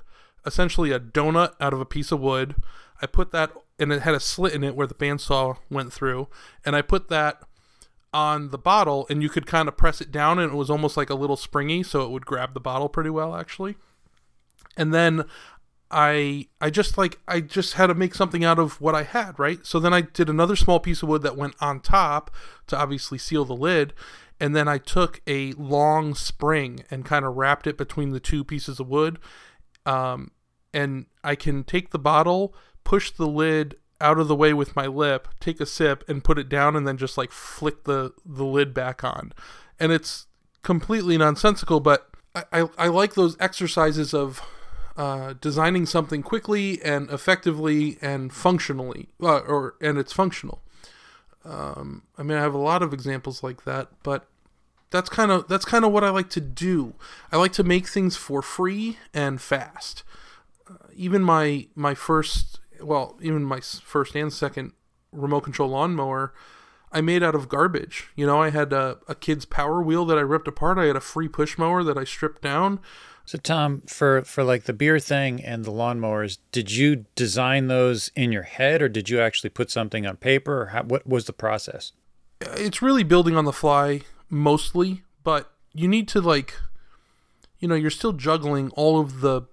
essentially a donut out of a piece of wood. I put that, and it had a slit in it where the bandsaw went through, and I put that on the bottle and you could kind of press it down and it was almost like a little springy so it would grab the bottle pretty well actually and then I I just like I just had to make something out of what I had, right? So then I did another small piece of wood that went on top to obviously seal the lid, and then I took a long spring and kind of wrapped it between the two pieces of wood. Um, and I can take the bottle, push the lid out of the way with my lip, take a sip, and put it down, and then just like flick the the lid back on. And it's completely nonsensical, but I, I, I like those exercises of uh, designing something quickly and effectively and functionally, uh, or and it's functional. Um, I mean, I have a lot of examples like that, but that's kind of that's kind of what I like to do. I like to make things for free and fast. Uh, even my my first, well, even my first and second remote control lawnmower, I made out of garbage. You know, I had a, a kid's power wheel that I ripped apart. I had a free push mower that I stripped down. So Tom, for for like the beer thing and the lawnmowers, did you design those in your head, or did you actually put something on paper, or how, what was the process? Uh, it's really building on the fly mostly, but you need to like, you know, you're still juggling all of the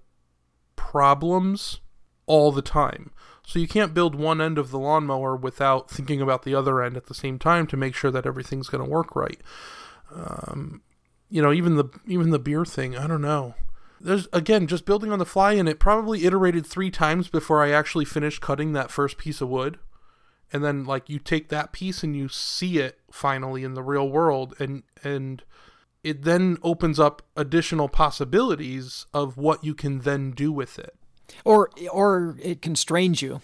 problems all the time. So you can't build one end of the lawnmower without thinking about the other end at the same time to make sure that everything's going to work right. Um, you know, even the even the beer thing, I don't know. There's again just building on the fly, and it probably iterated three times before I actually finished cutting that first piece of wood. And then like you take that piece and you see it finally in the real world, and and it then opens up additional possibilities of what you can then do with it. Or or it constrains you.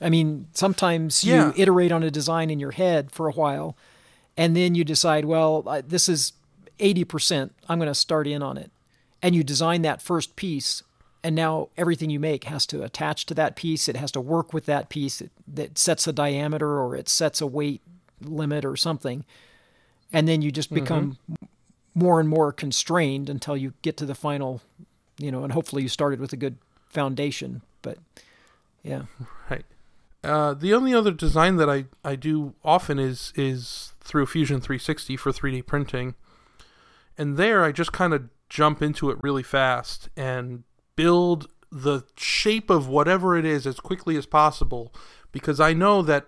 I mean, sometimes you Yeah. iterate on a design in your head for a while, and then you decide, well, this is 80%. I'm going to start in on it. And you design that first piece, and now everything you make has to attach to that piece. It has to work with that piece it, that sets a diameter or it sets a weight limit or something. And then you just become mm-hmm. more and more constrained until you get to the final, you know, and hopefully you started with a good foundation. But yeah. Right. Uh, the only other design that I, I do often is is through Fusion 360 for 3D printing. And there I just kind of jump into it really fast and build the shape of whatever it is as quickly as possible because I know that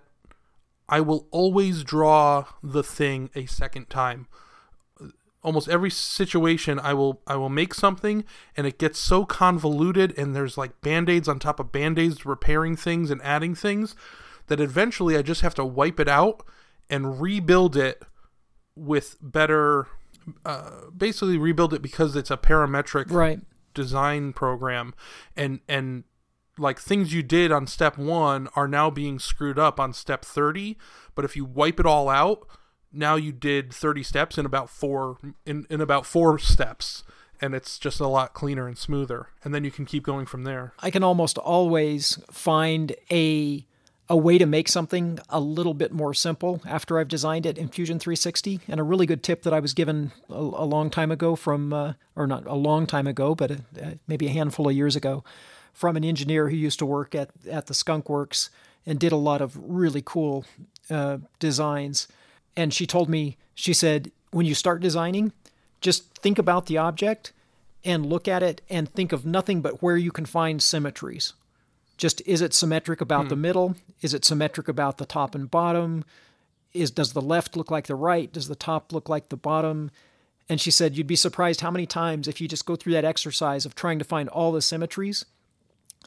I will always draw the thing a second time. Almost every situation I will I will make something and it gets so convoluted and there's like band-aids on top of band-aids repairing things and adding things that eventually I just have to wipe it out and rebuild it with better uh, basically rebuild it because it's a parametric Right. design program and and like things you did on step 1 are now being screwed up on step 30 but if you wipe it all out now you did 30 steps in about 4 in, in about 4 steps and it's just a lot cleaner and smoother and then you can keep going from there I can almost always find a a way to make something a little bit more simple after I've designed it in Fusion 360. And a really good tip that I was given a, a long time ago from, uh, or not a long time ago, but a, uh, maybe a handful of years ago, from an engineer who used to work at at the Skunk Works and did a lot of really cool uh, designs. And she told me, she said, when you start designing, just think about the object and look at it and think of nothing but where you can find symmetries. Just is it symmetric about the hmm. middle? Is it symmetric about the top and bottom? Is does the left look like the right? Does the top look like the bottom? And she said you'd be surprised how many times if you just go through that exercise of trying to find all the symmetries,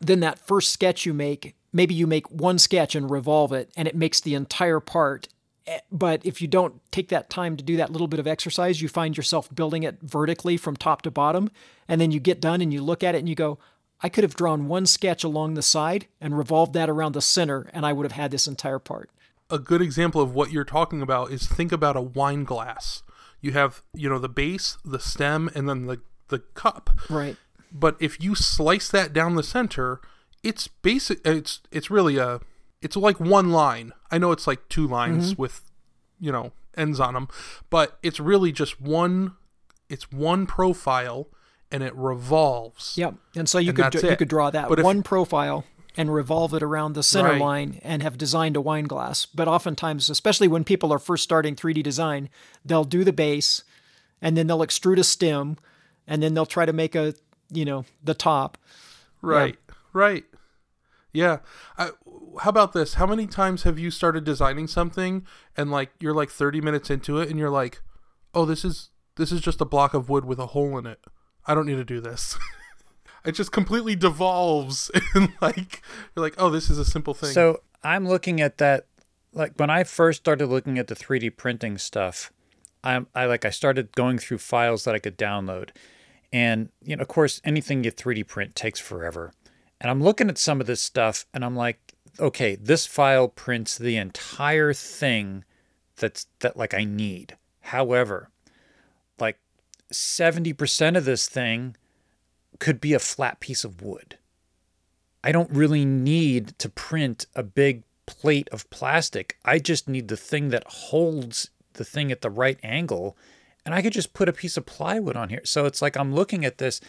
then that first sketch you make, maybe you make one sketch and revolve it and it makes the entire part. Eh, But if you don't take that time to do that little bit of exercise, you find yourself building it vertically from top to bottom. And then you get done and you look at it and you go, I could have drawn one sketch along the side and revolved that around the center, and I would have had this entire part. a good example of what you're talking about is think about a wine glass you have you know the base the stem and then the the cup Right. but if you slice that down the center it's basic it's it's really a it's like one line i know it's like two lines mm-hmm. with you know ends on them but it's really just one it's one profile and it revolves Yep. And so you And could that's you could draw that But if- one profile and revolve it around the center Right. line and have designed a wine glass. But oftentimes, especially when people are first starting 3D design, they'll do the base and then they'll extrude a stem and then they'll try to make a, you know, the top. right Right. Yeah. I, how about this? How many times have you started designing something and like you're like 30 minutes into it and you're like, "Oh, this is this is just a block of wood with a hole in it. I don't need to do this." it just completely devolves and like you're like, "Oh, this is a simple thing." So I'm looking at that. Like when I first started looking at the 3D printing stuff, I I like I started going through files that I could download, and you know, of course, anything you 3D print takes forever. And I'm looking at some of this stuff, and I'm like, okay, this file prints the entire thing that's that like I need. However, like 70% of this thing could be a flat piece of wood. I don't really need to print a big plate of plastic. I just need the thing that holds the thing at the right angle. And I could just put a piece of plywood on here. So it's like I'm looking at this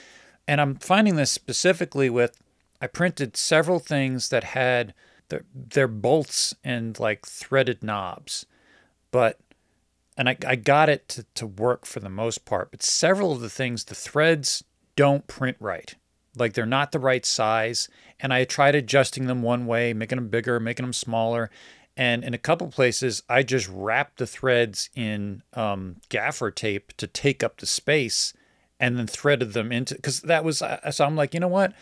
and I'm finding this specifically with I printed several things that had their, their bolts and like threaded knobs. But and I, I got it to, to work for the most part, but several of the things, the threads don't print right. Like they're not the right size. And I tried adjusting them one way, making them bigger, making them smaller. And in a couple places, I just wrapped the threads in um, gaffer tape to take up the space and then threaded them into, because that was, so I'm like, you know what?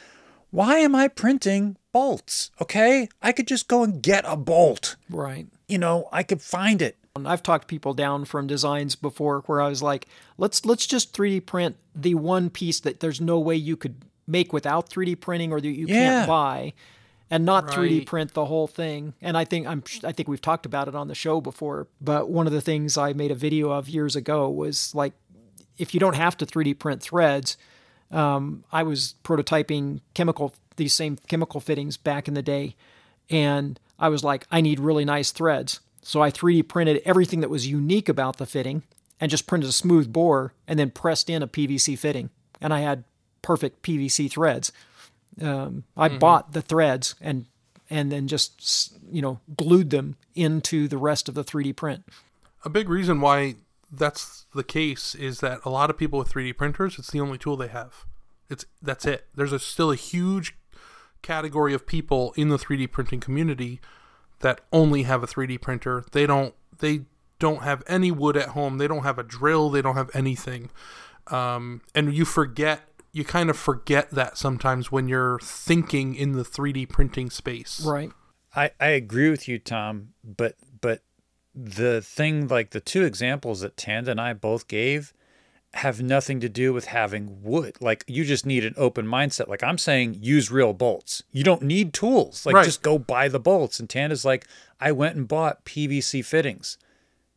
Why am I printing bolts? Okay. I could just go and get a bolt. Right. You know, I could find it. I've talked people down from designs before where I was like, let's let's just 3D print the one piece that there's no way you could make without 3D printing or that you Yeah. can't buy and not 3D print the whole thing. And I think I'm I think we've talked about it on the show before, but one of the things I made a video of years ago was like if you don't have to 3D print threads, um, I was prototyping chemical these same chemical fittings back in the day, and I was like, I need really nice threads. So I 3D printed everything that was unique about the fitting and just printed a smooth bore and then pressed in a PVC fitting, and I had perfect PVC threads. Um, I bought the threads and and then just you know glued them into the rest of the 3D print. a big reason why that's the case is that a lot of people with 3D printers, it's the only tool they have. It's that's it. There's a, still a huge category of people in the 3D printing community that only have a 3D printer. They don't they don't have any wood at home. They don't have a drill. They don't have anything. Um, and you forget you kind of forget that sometimes when you're thinking in the 3D printing space. Right. I, I agree with you, Tom, but but the thing like the two examples that Tanda and I both gave have nothing to do with having wood. Like you just need an open mindset. Like I'm saying use real bolts. You don't need tools. Like Right. just go buy the bolts. And Tanda's like, I went and bought PVC fittings.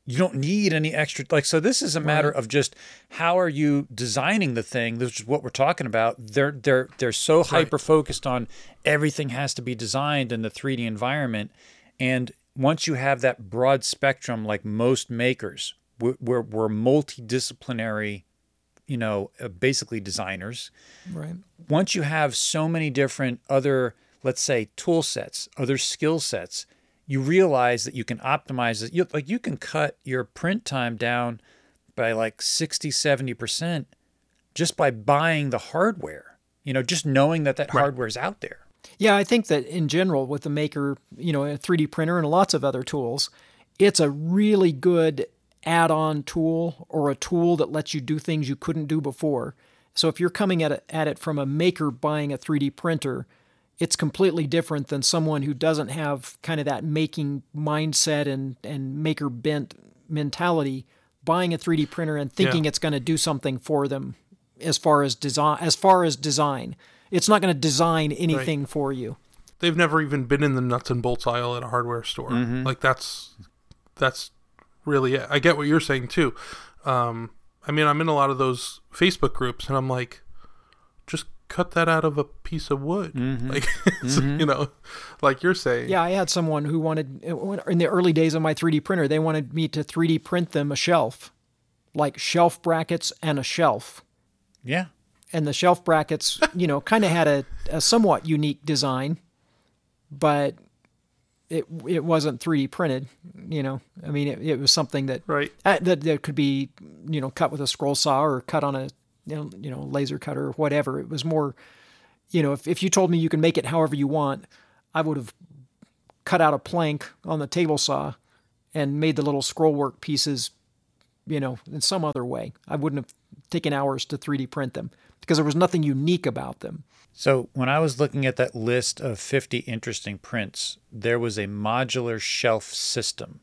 You don't need any extra like so this is a matter of just how are you designing the thing, This is what we're talking about. They're they're they're so hyper focused on everything has to be designed in the 3D environment and once you have that broad spectrum like most makers, we're we're, we're multidisciplinary, you know, uh, basically designers Right. once you have so many different other, let's say, tool sets, other skill sets, you realize that you can optimize it. You, like you can cut your print time down by like 60, 70% just by buying the hardware, you know, just knowing that that hardware is out there. Yeah, I think that in general, with the Maker, you know, a 3D printer and lots of other tools, it's a really good add on tool or a tool that lets you do things you couldn't do before. So if you're coming at it, at it from a maker buying a 3D printer, it's completely different than someone who doesn't have kind of that making mindset and, and maker bent mentality buying a 3D printer and thinking Yeah. it's going to do something for them as far as design as far as design. It's not going to design anything for you. they've never even been in the nuts and bolts aisle at a hardware store. Mm-hmm. Like that's that's really it. I get what you're saying too. Um, I mean, I'm in a lot of those Facebook groups, and I'm like, just cut that out of a piece of wood, mm-hmm. like it's, mm-hmm. you know, like you're saying. Yeah, I had someone who wanted in the early days of my 3D printer, they wanted me to 3D print them a shelf, like shelf brackets and a shelf. Yeah. And the shelf brackets, you know, kind of had a, a somewhat unique design, but it it wasn't 3D printed. You know, I mean, it, it was something that Right. uh, that that could be you know cut with a scroll saw or cut on a you know, you know laser cutter or whatever. It was more you know, if, if you told me you can make it however you want, I would have cut out a plank on the table saw and made the little scrollwork pieces, you know, in some other way. I wouldn't have taken hours to 3D print them because there was nothing unique about them. So when I was looking at that list of 50 interesting prints, there was a modular shelf system.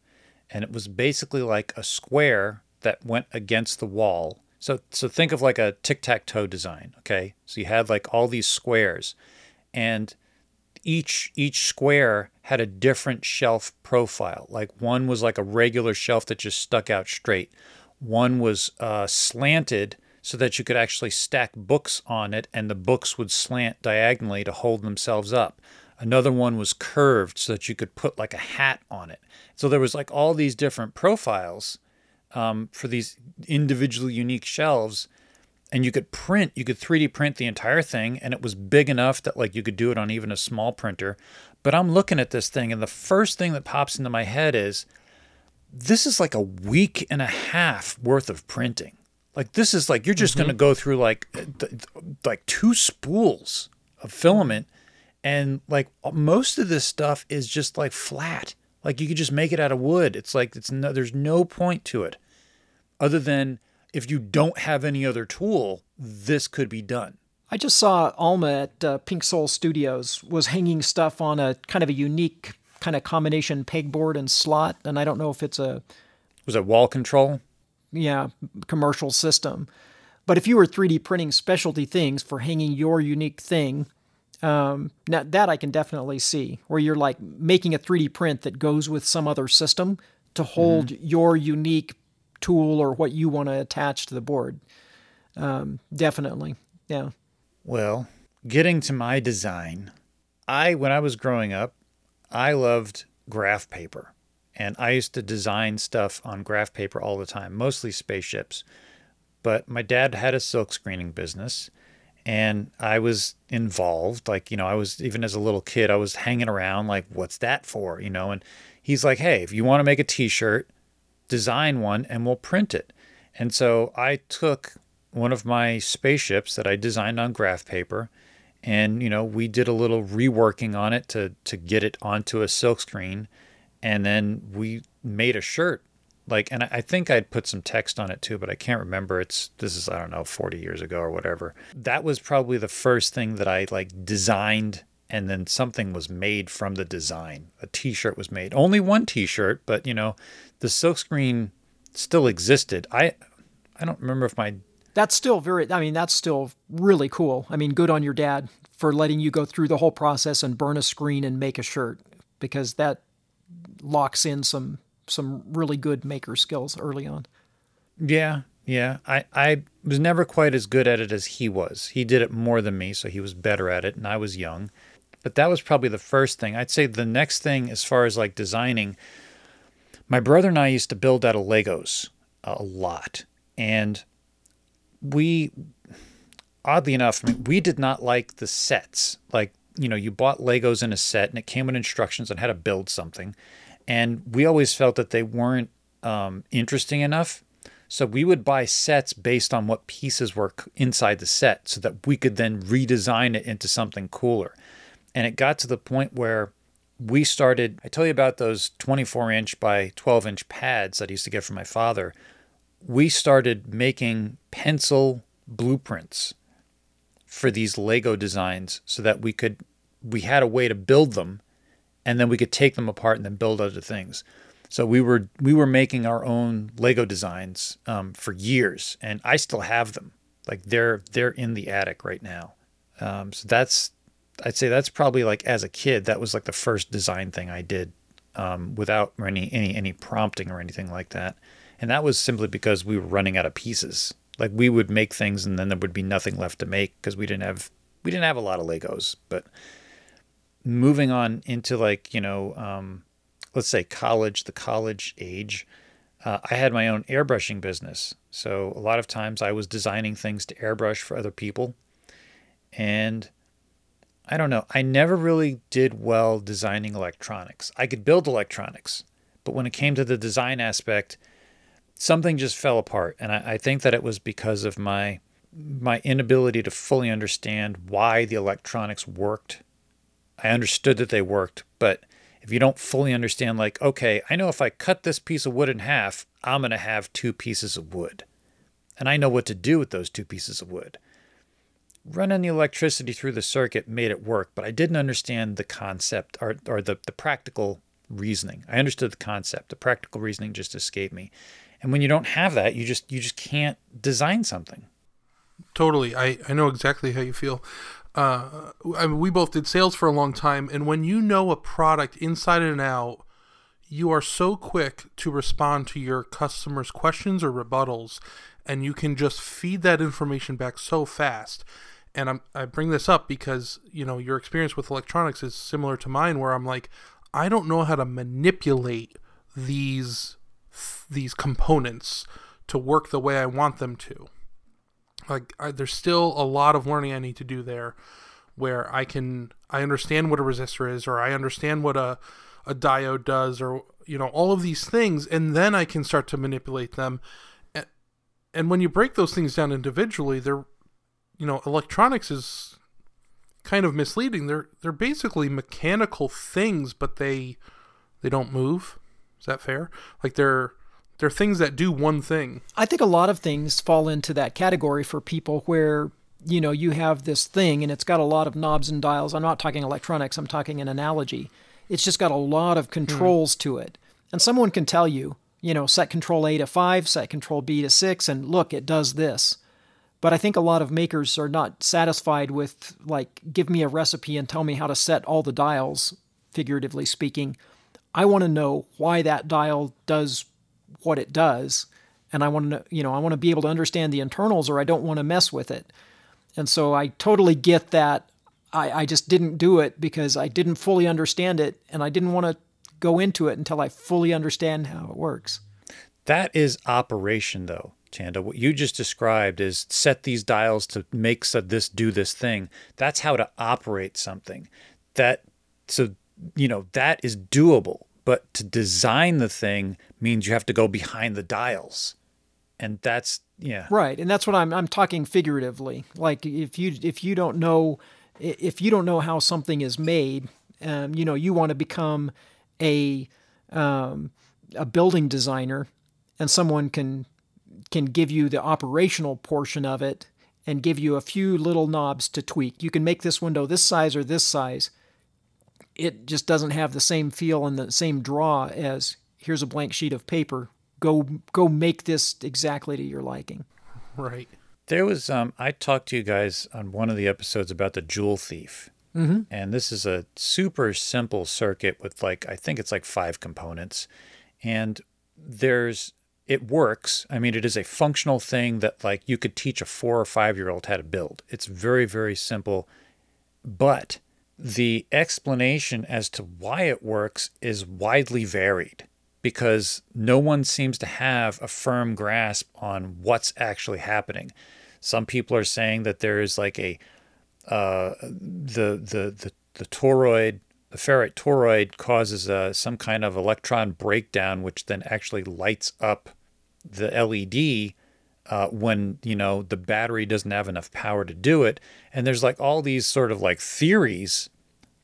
And it was basically like a square that went against the wall. So so think of like a tic-tac-toe design, okay? So you had like all these squares and each each square had a different shelf profile. Like one was like a regular shelf that just stuck out straight. One was uh, slanted so that you could actually stack books on it and the books would slant diagonally to hold themselves up. Another one was curved so that you could put like a hat on it. So there was like all these different profiles um, for these individual unique shelves and you could print you could 3d print the entire thing and it was big enough that like you could do it on even a small printer but i'm looking at this thing and the first thing that pops into my head is this is like a week and a half worth of printing like this is like you're just going to go through like th- like two spools of filament and like most of this stuff is just like flat like you could just make it out of wood it's like it's no there's no point to it other than if you don't have any other tool, this could be done. I just saw Alma at uh, Pink Soul Studios was hanging stuff on a kind of a unique kind of combination pegboard and slot, and I don't know if it's a Was it wall control? Yeah commercial system, but if you were 3D printing specialty things for hanging your unique thing, um, now that I can definitely see where you're like making a 3D print that goes with some other system to hold your unique tool or what you want to attach to the board. Um, definitely, yeah. Well, getting to my design, I when I was growing up, I loved graph paper. And I used to design stuff on graph paper all the time, mostly spaceships. But my dad had a silk screening business and I was involved. Like, you know, I was even as a little kid, I was hanging around like, what's that for? You know, and he's like, hey, if you want to make a t shirt, design one and we'll print it. And so I took one of my spaceships that I designed on graph paper and you know we did a little reworking on it to to get it onto a silkscreen and then we made a shirt. Like and I think I'd put some text on it too but I can't remember. It's this is I don't know 40 years ago or whatever. That was probably the first thing that I like designed and then something was made from the design. A t-shirt was made. Only one t-shirt but you know the silkscreen still existed. I I don't remember if my That's still very, I mean, that's still really cool. I mean, good on your dad for letting you go through the whole process and burn a screen and make a shirt because that locks in some some really good maker skills early on. Yeah, yeah. I, I was never quite as good at it as he was. He did it more than me, so he was better at it, and I was young. But that was probably the first thing. I'd say the next thing, as far as like designing, my brother and I used to build out of Legos a lot. And we, oddly enough, I mean, we did not like the sets. Like, you know, you bought Legos in a set and it came with instructions on how to build something. And we always felt that they weren't um, interesting enough. So we would buy sets based on what pieces were inside the set so that we could then redesign it into something cooler. And it got to the point where we started. I tell you about those 24 inch by 12 inch pads that I used to get from my father. We started making pencil blueprints for these Lego designs so that we could we had a way to build them and then we could take them apart and then build other things. So we were we were making our own Lego designs um, for years, and I still have them. Like they're they're in the attic right now. Um, so that's I'd say that's probably like as a kid that was like the first design thing I did um, without any any any prompting or anything like that. And that was simply because we were running out of pieces. Like we would make things and then there would be nothing left to make because we didn't have we didn't have a lot of Legos. But moving on into like you know um, let's say college, the college age, uh, I had my own airbrushing business. So a lot of times I was designing things to airbrush for other people. And I don't know, I never really did well designing electronics. I could build electronics, but when it came to the design aspect, something just fell apart. And I, I think that it was because of my my inability to fully understand why the electronics worked. I understood that they worked, but if you don't fully understand, like, okay, I know if I cut this piece of wood in half, I'm going to have two pieces of wood. And I know what to do with those two pieces of wood. Running the electricity through the circuit made it work, but I didn't understand the concept or, or the, the practical reasoning. I understood the concept. The practical reasoning just escaped me. And when you don't have that, you just you just can't design something. Totally. I, I know exactly how you feel. Uh, I mean, we both did sales for a long time, and when you know a product inside and out, you are so quick to respond to your customers' questions or rebuttals, and you can just feed that information back so fast. And I'm, I bring this up because you know your experience with electronics is similar to mine, where I'm like, I don't know how to manipulate these these components to work the way I want them to. Like I, there's still a lot of learning I need to do there, where I can I understand what a resistor is, or I understand what a a diode does, or you know all of these things, and then I can start to manipulate them. And, and when you break those things down individually, they're you know electronics is kind of misleading. They're they're basically mechanical things, but they they don't move. Is that fair? Like they're they're things that do one thing. I think a lot of things fall into that category for people where you know you have this thing and it's got a lot of knobs and dials. I'm not talking electronics. I'm talking an analogy. It's just got a lot of controls to it, and someone can tell you, you know, set control A to five, set control B to six, and look, it does this. But I think a lot of makers are not satisfied with like give me a recipe and tell me how to set all the dials, figuratively speaking. I want to know why that dial does what it does and I want to you know I want to be able to understand the internals or I don't want to mess with it. And so I totally get that I, I just didn't do it because I didn't fully understand it and I didn't want to go into it until I fully understand how it works. That is operation though, Chanda. What you just described is set these dials to make so this do this thing. That's how to operate something. That so you know that is doable but to design the thing means you have to go behind the dials. And that's yeah. Right. And that's what I'm I'm talking figuratively. Like if you if you don't know if you don't know how something is made, um, you know, you want to become a um, a building designer and someone can can give you the operational portion of it and give you a few little knobs to tweak. You can make this window this size or this size it just doesn't have the same feel and the same draw as here's a blank sheet of paper. Go go make this exactly to your liking. Right. There was um I talked to you guys on one of the episodes about the Joule Thief. Mm-hmm. And this is a super simple circuit with like I think it's like five components. And there's it works. I mean, it is a functional thing that like you could teach a four or five year old how to build. It's very, very simple. But the explanation as to why it works is widely varied because no one seems to have a firm grasp on what's actually happening. Some people are saying that there is like a uh, the, the the the toroid, the ferrite toroid causes uh, some kind of electron breakdown, which then actually lights up the LED uh, when you know the battery doesn't have enough power to do it. And there's like all these sort of like theories,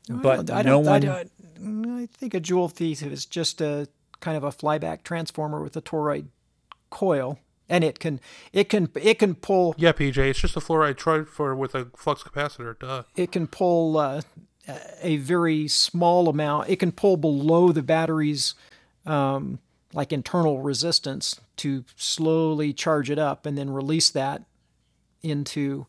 but I no one. I, I, think a Joule Thief is just a kind of a flyback transformer with a toroid coil, and it can it can it can pull. Yeah, PJ, it's just a fluoride transformer with a flux capacitor. Duh. It can pull uh, a very small amount. It can pull below the battery's. Um, like internal resistance to slowly charge it up and then release that into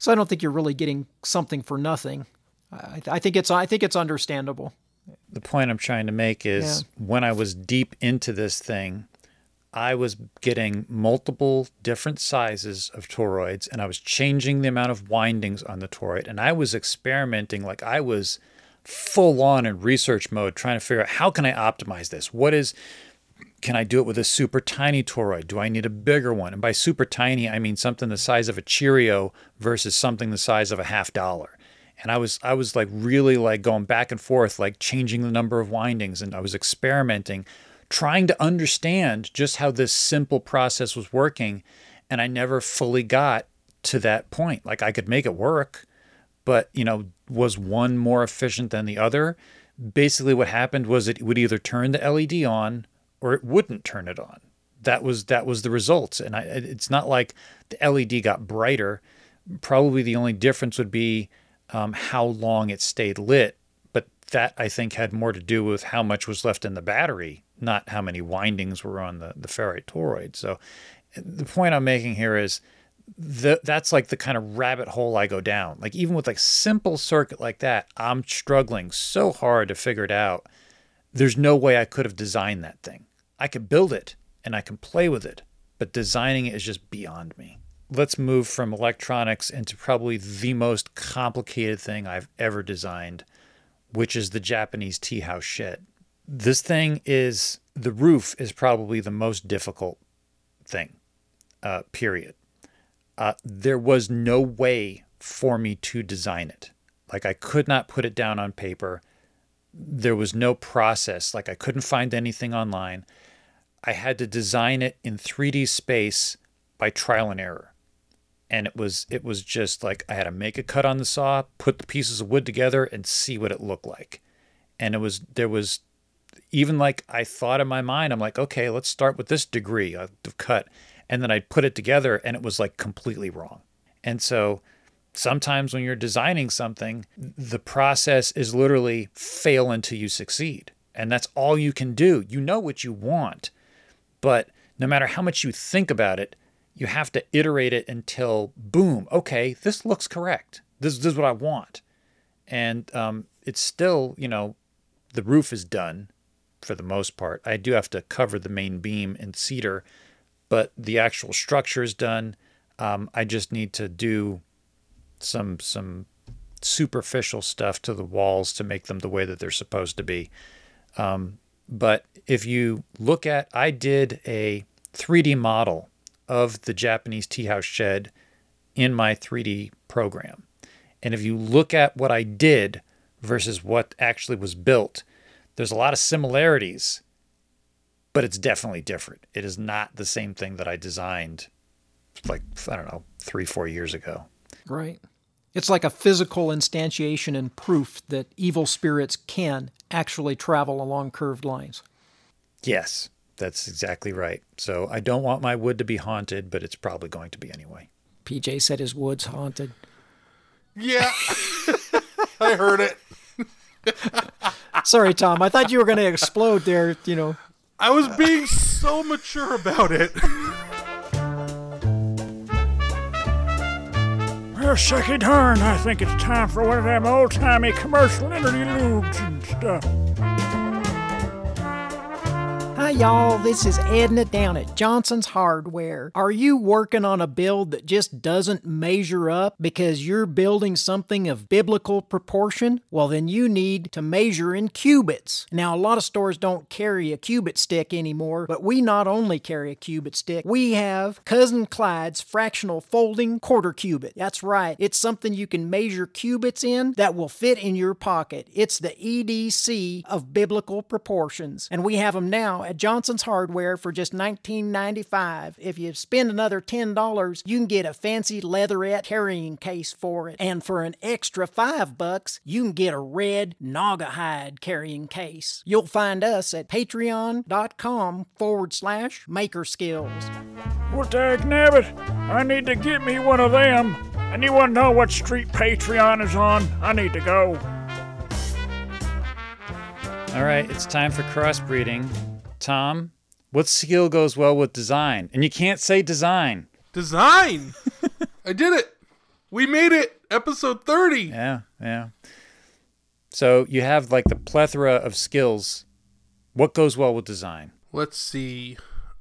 so I don't think you're really getting something for nothing. I, I think it's I think it's understandable. The point I'm trying to make is yeah. when I was deep into this thing, I was getting multiple different sizes of toroids and I was changing the amount of windings on the toroid and I was experimenting like I was full on in research mode trying to figure out how can I optimize this? What is can I do it with a super tiny toroid? Do I need a bigger one? And by super tiny, I mean something the size of a Cheerio versus something the size of a half dollar. And I was I was like really like going back and forth, like changing the number of windings, and I was experimenting, trying to understand just how this simple process was working. And I never fully got to that point. Like I could make it work, but you know, was one more efficient than the other? Basically, what happened was it would either turn the LED on or it wouldn't turn it on. That was that was the results, and I, it's not like the LED got brighter. Probably the only difference would be um, how long it stayed lit, but that I think had more to do with how much was left in the battery, not how many windings were on the the ferrite toroid. So, the point I'm making here is the, that's like the kind of rabbit hole I go down. Like even with like simple circuit like that, I'm struggling so hard to figure it out. There's no way I could have designed that thing. I could build it and I can play with it, but designing it is just beyond me. Let's move from electronics into probably the most complicated thing I've ever designed, which is the Japanese tea house shed. This thing is the roof is probably the most difficult thing, uh, period uh, there was no way for me to design it. Like I could not put it down on paper. There was no process. Like I couldn't find anything online. I had to design it in 3D space by trial and error. And it was it was just like I had to make a cut on the saw, put the pieces of wood together and see what it looked like. And it was there was even like I thought in my mind, I'm like, okay, let's start with this degree of cut and then I'd put it together and it was like completely wrong. And so sometimes when you're designing something, the process is literally fail until you succeed. And that's all you can do. You know what you want, but no matter how much you think about it, you have to iterate it until boom, okay, this looks correct. This, this is what I want. And um, it's still, you know, the roof is done for the most part. I do have to cover the main beam in cedar but the actual structure is done. Um, I just need to do some some superficial stuff to the walls to make them the way that they're supposed to be. Um, but if you look at, I did a 3D model of the Japanese tea house shed in my 3D program. And if you look at what I did versus what actually was built, there's a lot of similarities but it's definitely different. It is not the same thing that I designed like I don't know, 3 4 years ago. Right. It's like a physical instantiation and proof that evil spirits can actually travel along curved lines. Yes, that's exactly right. So I don't want my wood to be haunted, but it's probably going to be anyway. PJ said his wood's haunted. Yeah. I heard it. Sorry, Tom. I thought you were going to explode there, you know. I was being so mature about it. Well, sucky darn, I think it's time for one of them old timey commercial interludes and stuff. Hi, y'all. This is Edna down at Johnson's Hardware. Are you working on a build that just doesn't measure up because you're building something of biblical proportion? Well, then you need to measure in cubits. Now, a lot of stores don't carry a cubit stick anymore, but we not only carry a cubit stick, we have Cousin Clyde's fractional folding quarter cubit. That's right. It's something you can measure cubits in that will fit in your pocket. It's the EDC of biblical proportions, and we have them now at Johnson's Hardware for just $19.95. If you spend another $10, you can get a fancy leatherette carrying case for it. And for an extra 5 bucks, you can get a red Naugahyde carrying case. You'll find us at patreon.com forward slash maker skills. Well, dag nabbit, I need to get me one of them. Anyone know what street Patreon is on? I need to go. All right, it's time for crossbreeding. Tom, what skill goes well with design? And you can't say design. Design. I did it. We made it. Episode 30. Yeah, yeah. So you have like the plethora of skills. What goes well with design? Let's see.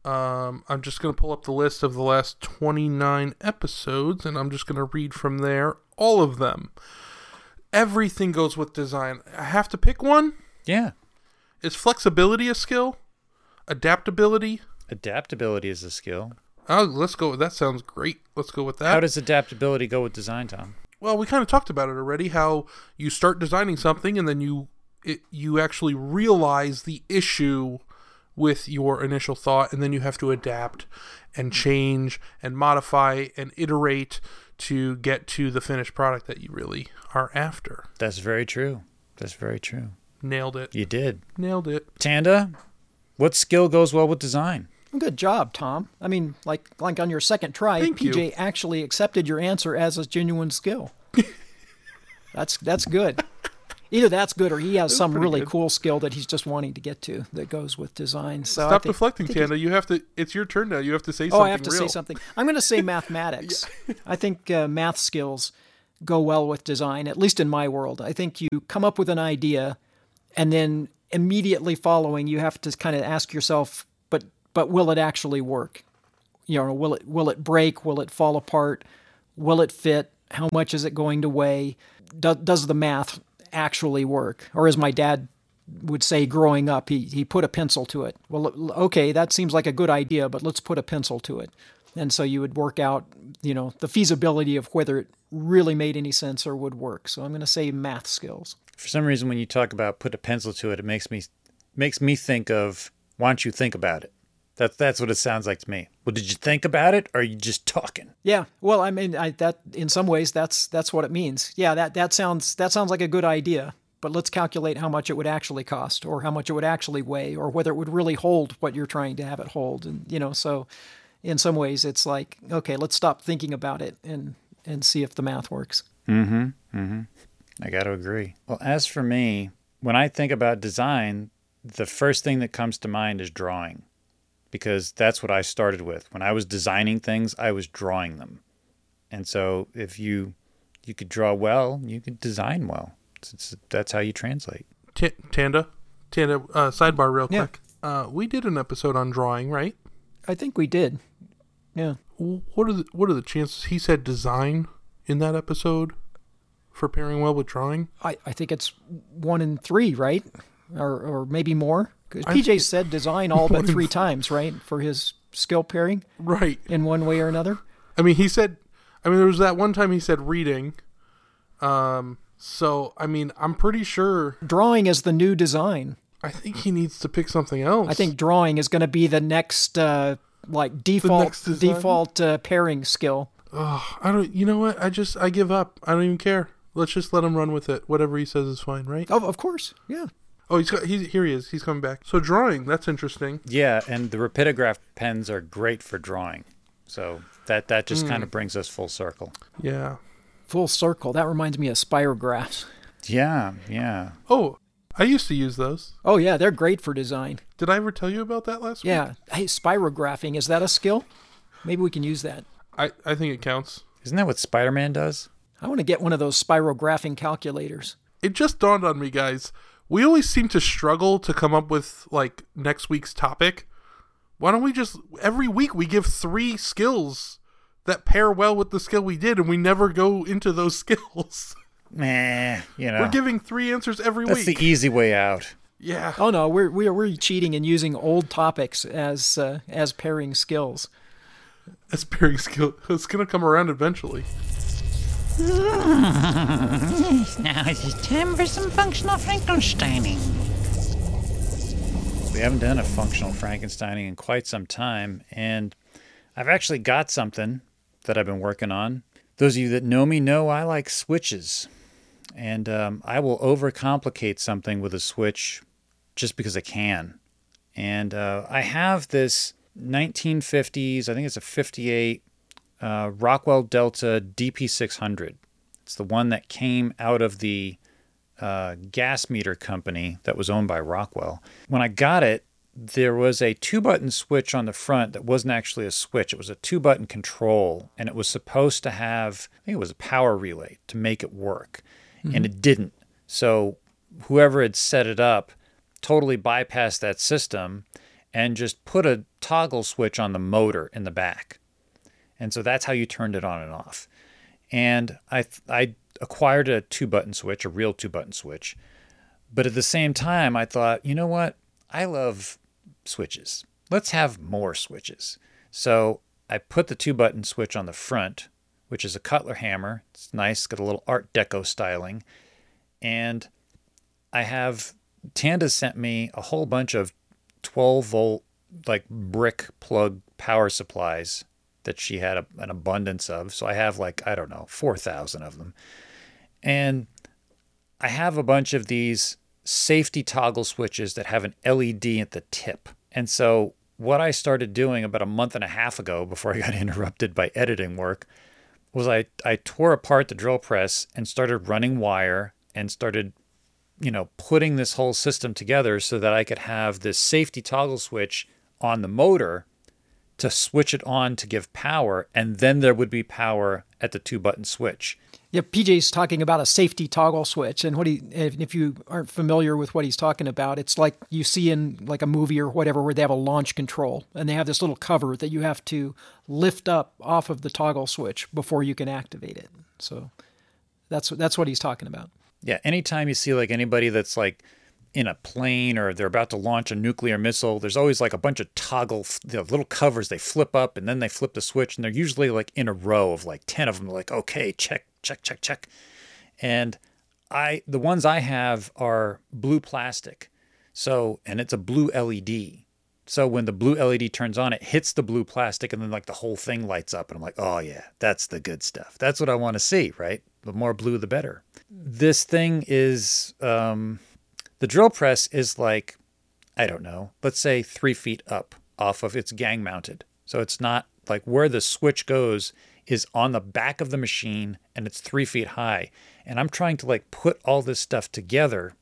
Um, I'm just going to pull up the list of the last 29 episodes and I'm just going to read from there all of them. Everything goes with design. I have to pick one? Yeah. Is flexibility a skill? Adaptability? Adaptability is a skill. Oh, let's go. That sounds great. Let's go with that. How does adaptability go with design, Tom? Well, we kind of talked about it already. How you start designing something and then you it, you actually realize the issue with your initial thought, and then you have to adapt and mm-hmm. change and modify and iterate to get to the finished product that you really are after. That's very true. That's very true. Nailed it. You did. Nailed it. Tanda, what skill goes well with design? Good job, Tom. I mean, like like on your second try, Thank you. PJ actually accepted your answer as a genuine skill. that's that's good. Either that's good or he has some really good. cool skill that he's just wanting to get to that goes with design. So I Stop think- deflecting, I think he's- Tanda. You have to. It's your turn now. You have to say something. Oh, something. I have to real. say something. I'm going to say mathematics. I think uh, math skills go well with design, at least in my world. I think you come up with an idea, and then immediately following, you have to kind of ask yourself, but but will it actually work? You know, will it will it break? Will it fall apart? Will it fit? How much is it going to weigh? Do, does the math actually work? Or as my dad would say growing up, he, he put a pencil to it. Well, okay, that seems like a good idea, but let's put a pencil to it. And so you would work out, you know, the feasibility of whether it really made any sense or would work. So I'm going to say math skills. For some reason, when you talk about put a pencil to it, it makes me makes me think of why don't you think about it? That's that's what it sounds like to me. Well, did you think about it, or are you just talking? Yeah, well, I mean, I, that in some ways that's that's what it means. Yeah, that that sounds that sounds like a good idea. But let's calculate how much it would actually cost, or how much it would actually weigh, or whether it would really hold what you're trying to have it hold. And you know, so in some ways, it's like okay, let's stop thinking about it and and see if the math works. Mm-hmm. Mm-hmm. I got to agree. Well, as for me, when I think about design, the first thing that comes to mind is drawing, because that's what I started with. When I was designing things, I was drawing them, and so if you you could draw well, you could design well. It's, it's, that's how you translate. T- Tanda, Tanda. Uh, sidebar, real Yeah. quick. Uh, we did an episode on drawing, right? I think we did. Yeah. What are the What are the chances? He said design in that episode for pairing well with drawing. I, I think it's one in three, right? Or or maybe more. 'Cause I PJ said design all but three times, right? For his skill pairing Right. in one way or another. I mean, he said. I mean, there was that one time he said reading. Um. So I mean, I'm pretty sure. Drawing is the new design. I think he needs to pick something else. I think drawing is going to be the next uh, like default next default uh, pairing skill. Ugh, I don't. You know what? I just I give up. I don't even care. Let's just let him run with it. Whatever he says is fine, right? Oh, of course. Yeah. Oh, he's got. He's here. He is. He's coming back. So drawing. That's interesting. Yeah, and the rapidograph pens are great for drawing. So that that just hmm. kind of brings us full circle. Yeah. Full circle. That reminds me of spirographs. Yeah, yeah. Oh, I used to use those. Oh yeah, they're great for design. Did I ever tell you about that last week? Yeah. Hey, spirographing is that a skill? Maybe we can use that. I I think it counts. Isn't that what Spider-Man does? I want to get one of those spirographing calculators. It just dawned on me, guys. We always seem to struggle to come up with like next week's topic. Why don't we just every week we give three skills that pair well with the skill we did, and we never go into those skills. Meh, you know. We're giving three answers every that's week. That's the easy way out. yeah. Oh no, we're we're we're cheating and using old topics as uh, as pairing skills. That's pairing skill. It's gonna come around eventually. Now it's time for some functional Frankensteining. We haven't done a functional Frankensteining in quite some time, and I've actually got something that I've been working on. Those of you that know me know I like switches, and um, I will overcomplicate something with a switch just because I can. And uh, I have this 1950s, I think it's a 58 uh, Rockwell Delta DP600. It's the one that came out of the uh, gas meter company that was owned by Rockwell. When I got it, there was a two button switch on the front that wasn't actually a switch. It was a two button control, and it was supposed to have, I think it was a power relay to make it work, and it didn't. So whoever had set it up totally bypassed that system and just put a toggle switch on the motor in the back. And so that's how you turned it on and off. And I I acquired a two button switch, a real two button switch. But at the same time, I thought, you know what? I love switches. Let's have more switches. So I put the two button switch on the front, which is a Cutler hammer. It's nice, got a little Art Deco styling. And I have Tanda sent me a whole bunch of 12 volt like brick plug power supplies that she had a, an abundance of. So I have like I don't know 4,000 of them, and I have a bunch of these safety toggle switches that have an LED at the tip. And so what I started doing about a month and a half ago before I got interrupted by editing work was I, I tore apart the drill press and started running wire and started, you know, putting this whole system together so that I could have this safety toggle switch on the motor to switch it on to give power, and then there would be power at the two button switch. Yeah, PJ's talking about a safety toggle switch, and what he if you aren't familiar with what he's talking about, it's like you see in like a movie or whatever where they have a launch control and they have this little cover that you have to lift up off of the toggle switch before you can activate it. So that's that's what he's talking about. Yeah, anytime you see like anybody that's like in a plane or they're about to launch a nuclear missile, there's always like a bunch of toggle know, little covers they flip up and then they flip the switch and they're usually like in a row of like 10 of them like okay, check, check, check, check. And I the ones I have are blue plastic. So, and it's a blue LED. So when the blue LED turns on, it hits the blue plastic and then like the whole thing lights up and I'm like, "Oh yeah, that's the good stuff. That's what I want to see, right? The more blue the better." This thing is um the drill press is like, I don't know, let's say three feet up off of it's gang mounted. So it's not like where the switch goes is on the back of the machine and it's three feet high. And I'm trying to like put all this stuff together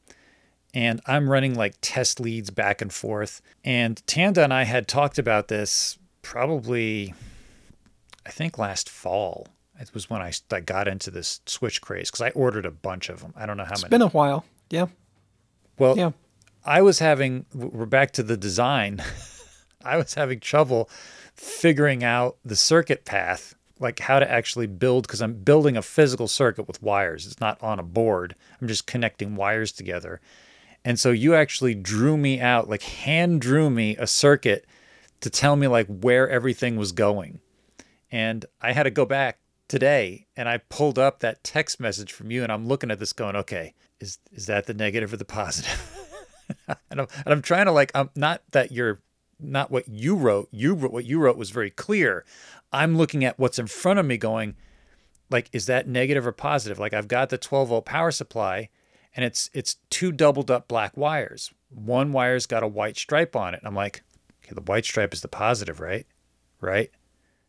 and I'm running like test leads back and forth. And Tanda and I had talked about this probably, I think last fall. It was when I, I got into this switch craze because I ordered a bunch of them. I don't know how It's many. It's been a while. Yeah. Well, Yeah. I was having, we're back to the design. I was having trouble figuring out the circuit path, like how to actually build, because I'm building a physical circuit with wires. It's not on a board. I'm just connecting wires together. And so you actually drew me out, like hand drew me a circuit to tell me like where everything was going. And I had to go back today and I pulled up that text message from you and I'm looking at this going, okay, is is that the negative or the positive? and, I'm, and I'm trying to like, I'm not that you're not what you wrote. You wrote what you wrote was very clear. I'm looking at what's in front of me going, like, is that negative or positive? Like I've got the 12 volt power supply and it's it's two doubled up black wires. One wire's got a white stripe on it. I'm like, okay, the white stripe is the positive, right? Right?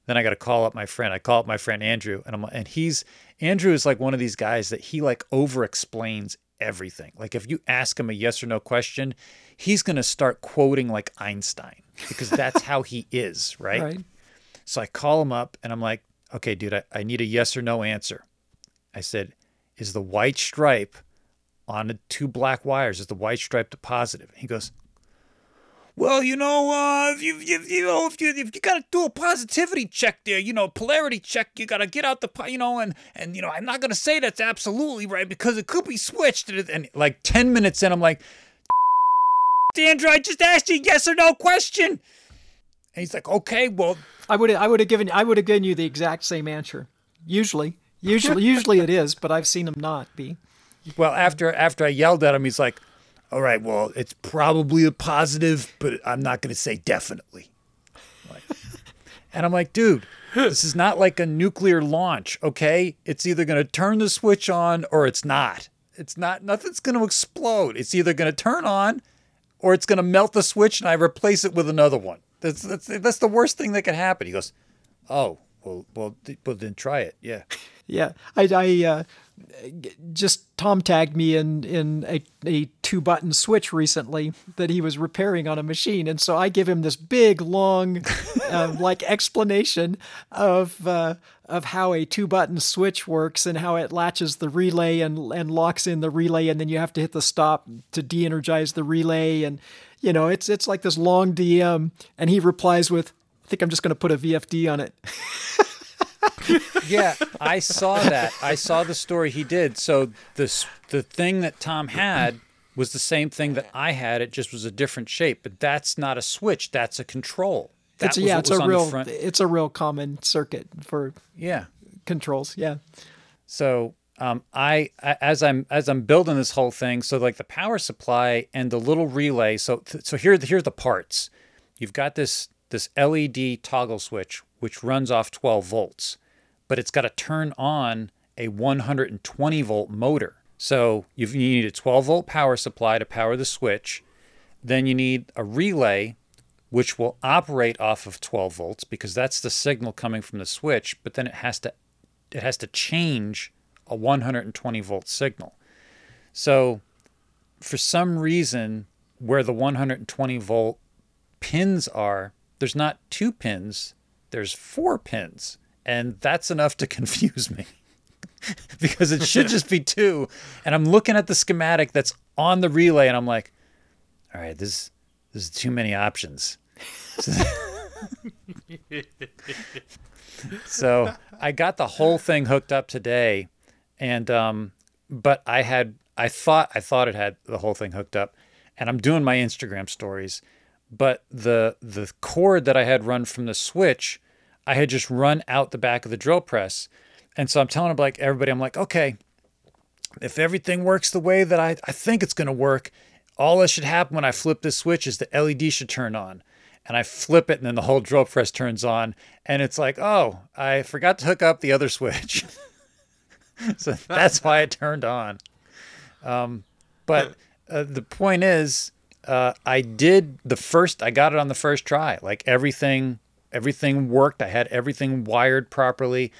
Then I got to call up my friend. I call up my friend Andrew, and I'm and he's Andrew is like one of these guys that he like over explains everything. Like if you ask him a yes or no question, he's gonna start quoting like Einstein because that's how he is, right? Right. So I call him up and I'm like, okay, dude, I, I need a yes or no answer. I said, is the white stripe on the two black wires, is the white stripe the positive? He goes, well, you know, uh, if you, if, you know, if you if you gotta do a positivity check there, you know, polarity check, you gotta get out the, po- you know, and and you know, I'm not gonna say that's absolutely right because it could be switched. And, and like ten minutes in, I'm like, Andrew, I just asked you a yes or no question. And he's like, okay, well, I would I would have given I would have given you the exact same answer. Usually, usually, usually it is, but I've seen him not be. Well, after after I yelled at him, he's like, "All right, well, it's probably a positive, but I'm not going to say definitely." Like- and I'm like, "Dude, this is not like a nuclear launch, okay? It's either going to turn the switch on or it's not. It's not nothing's going to explode. It's either going to turn on or it's going to melt the switch and I replace it with another one. That's that's that's the worst thing that could happen." He goes, "Oh, well, well, well then try it. Yeah." Yeah, I, I uh, just Tom tagged me in in a, a two button switch recently that he was repairing on a machine, and so I give him this big long, uh, like explanation of uh, of how a two button switch works and how it latches the relay and and locks in the relay, and then you have to hit the stop to de-energize the relay, and you know it's it's like this long DM, and he replies with, "I think I'm just going to put a VFD on it." yeah, I saw that. I saw the story he did. So this the thing that Tom had was the same thing that I had. It just was a different shape. But that's not a switch. That's a control. That it's was yeah, it's a real front. it's a real common circuit for Yeah. controls. Yeah, So um, I, I as I'm as I'm building this whole thing, so like the power supply and the little relay. So so here here are the parts. You've got this this LED toggle switch which runs off 12 volts, but it's got to turn on a 120 volt motor. So you need a 12 volt power supply to power the switch. Then you need a relay which will operate off of 12 volts because that's the signal coming from the switch, but then it has to it has to change a 120 volt signal. So for some reason where the 120 volt pins are, there's not two pins, there's four pins. And that's enough to confuse me. because it should just be two. And I'm looking at the schematic that's on the relay and I'm like, all right, this there's too many options. so I got the whole thing hooked up today, and um, but I had I thought I thought it had the whole thing hooked up, and I'm doing my Instagram stories, but the the cord that I had run from the switch, I had just run out the back of the drill press, and so I'm telling like everybody, I'm like, okay, if everything works the way that I, I think it's gonna work, all that should happen when I flip this switch is the LED should turn on. And I flip it, and then the whole drill press turns on. And it's like, oh, I forgot to hook up the other switch. so that's why it turned on. Um, but uh, the point is, uh, I did the first, I got it on the first try. Like everything, everything worked. I had everything wired properly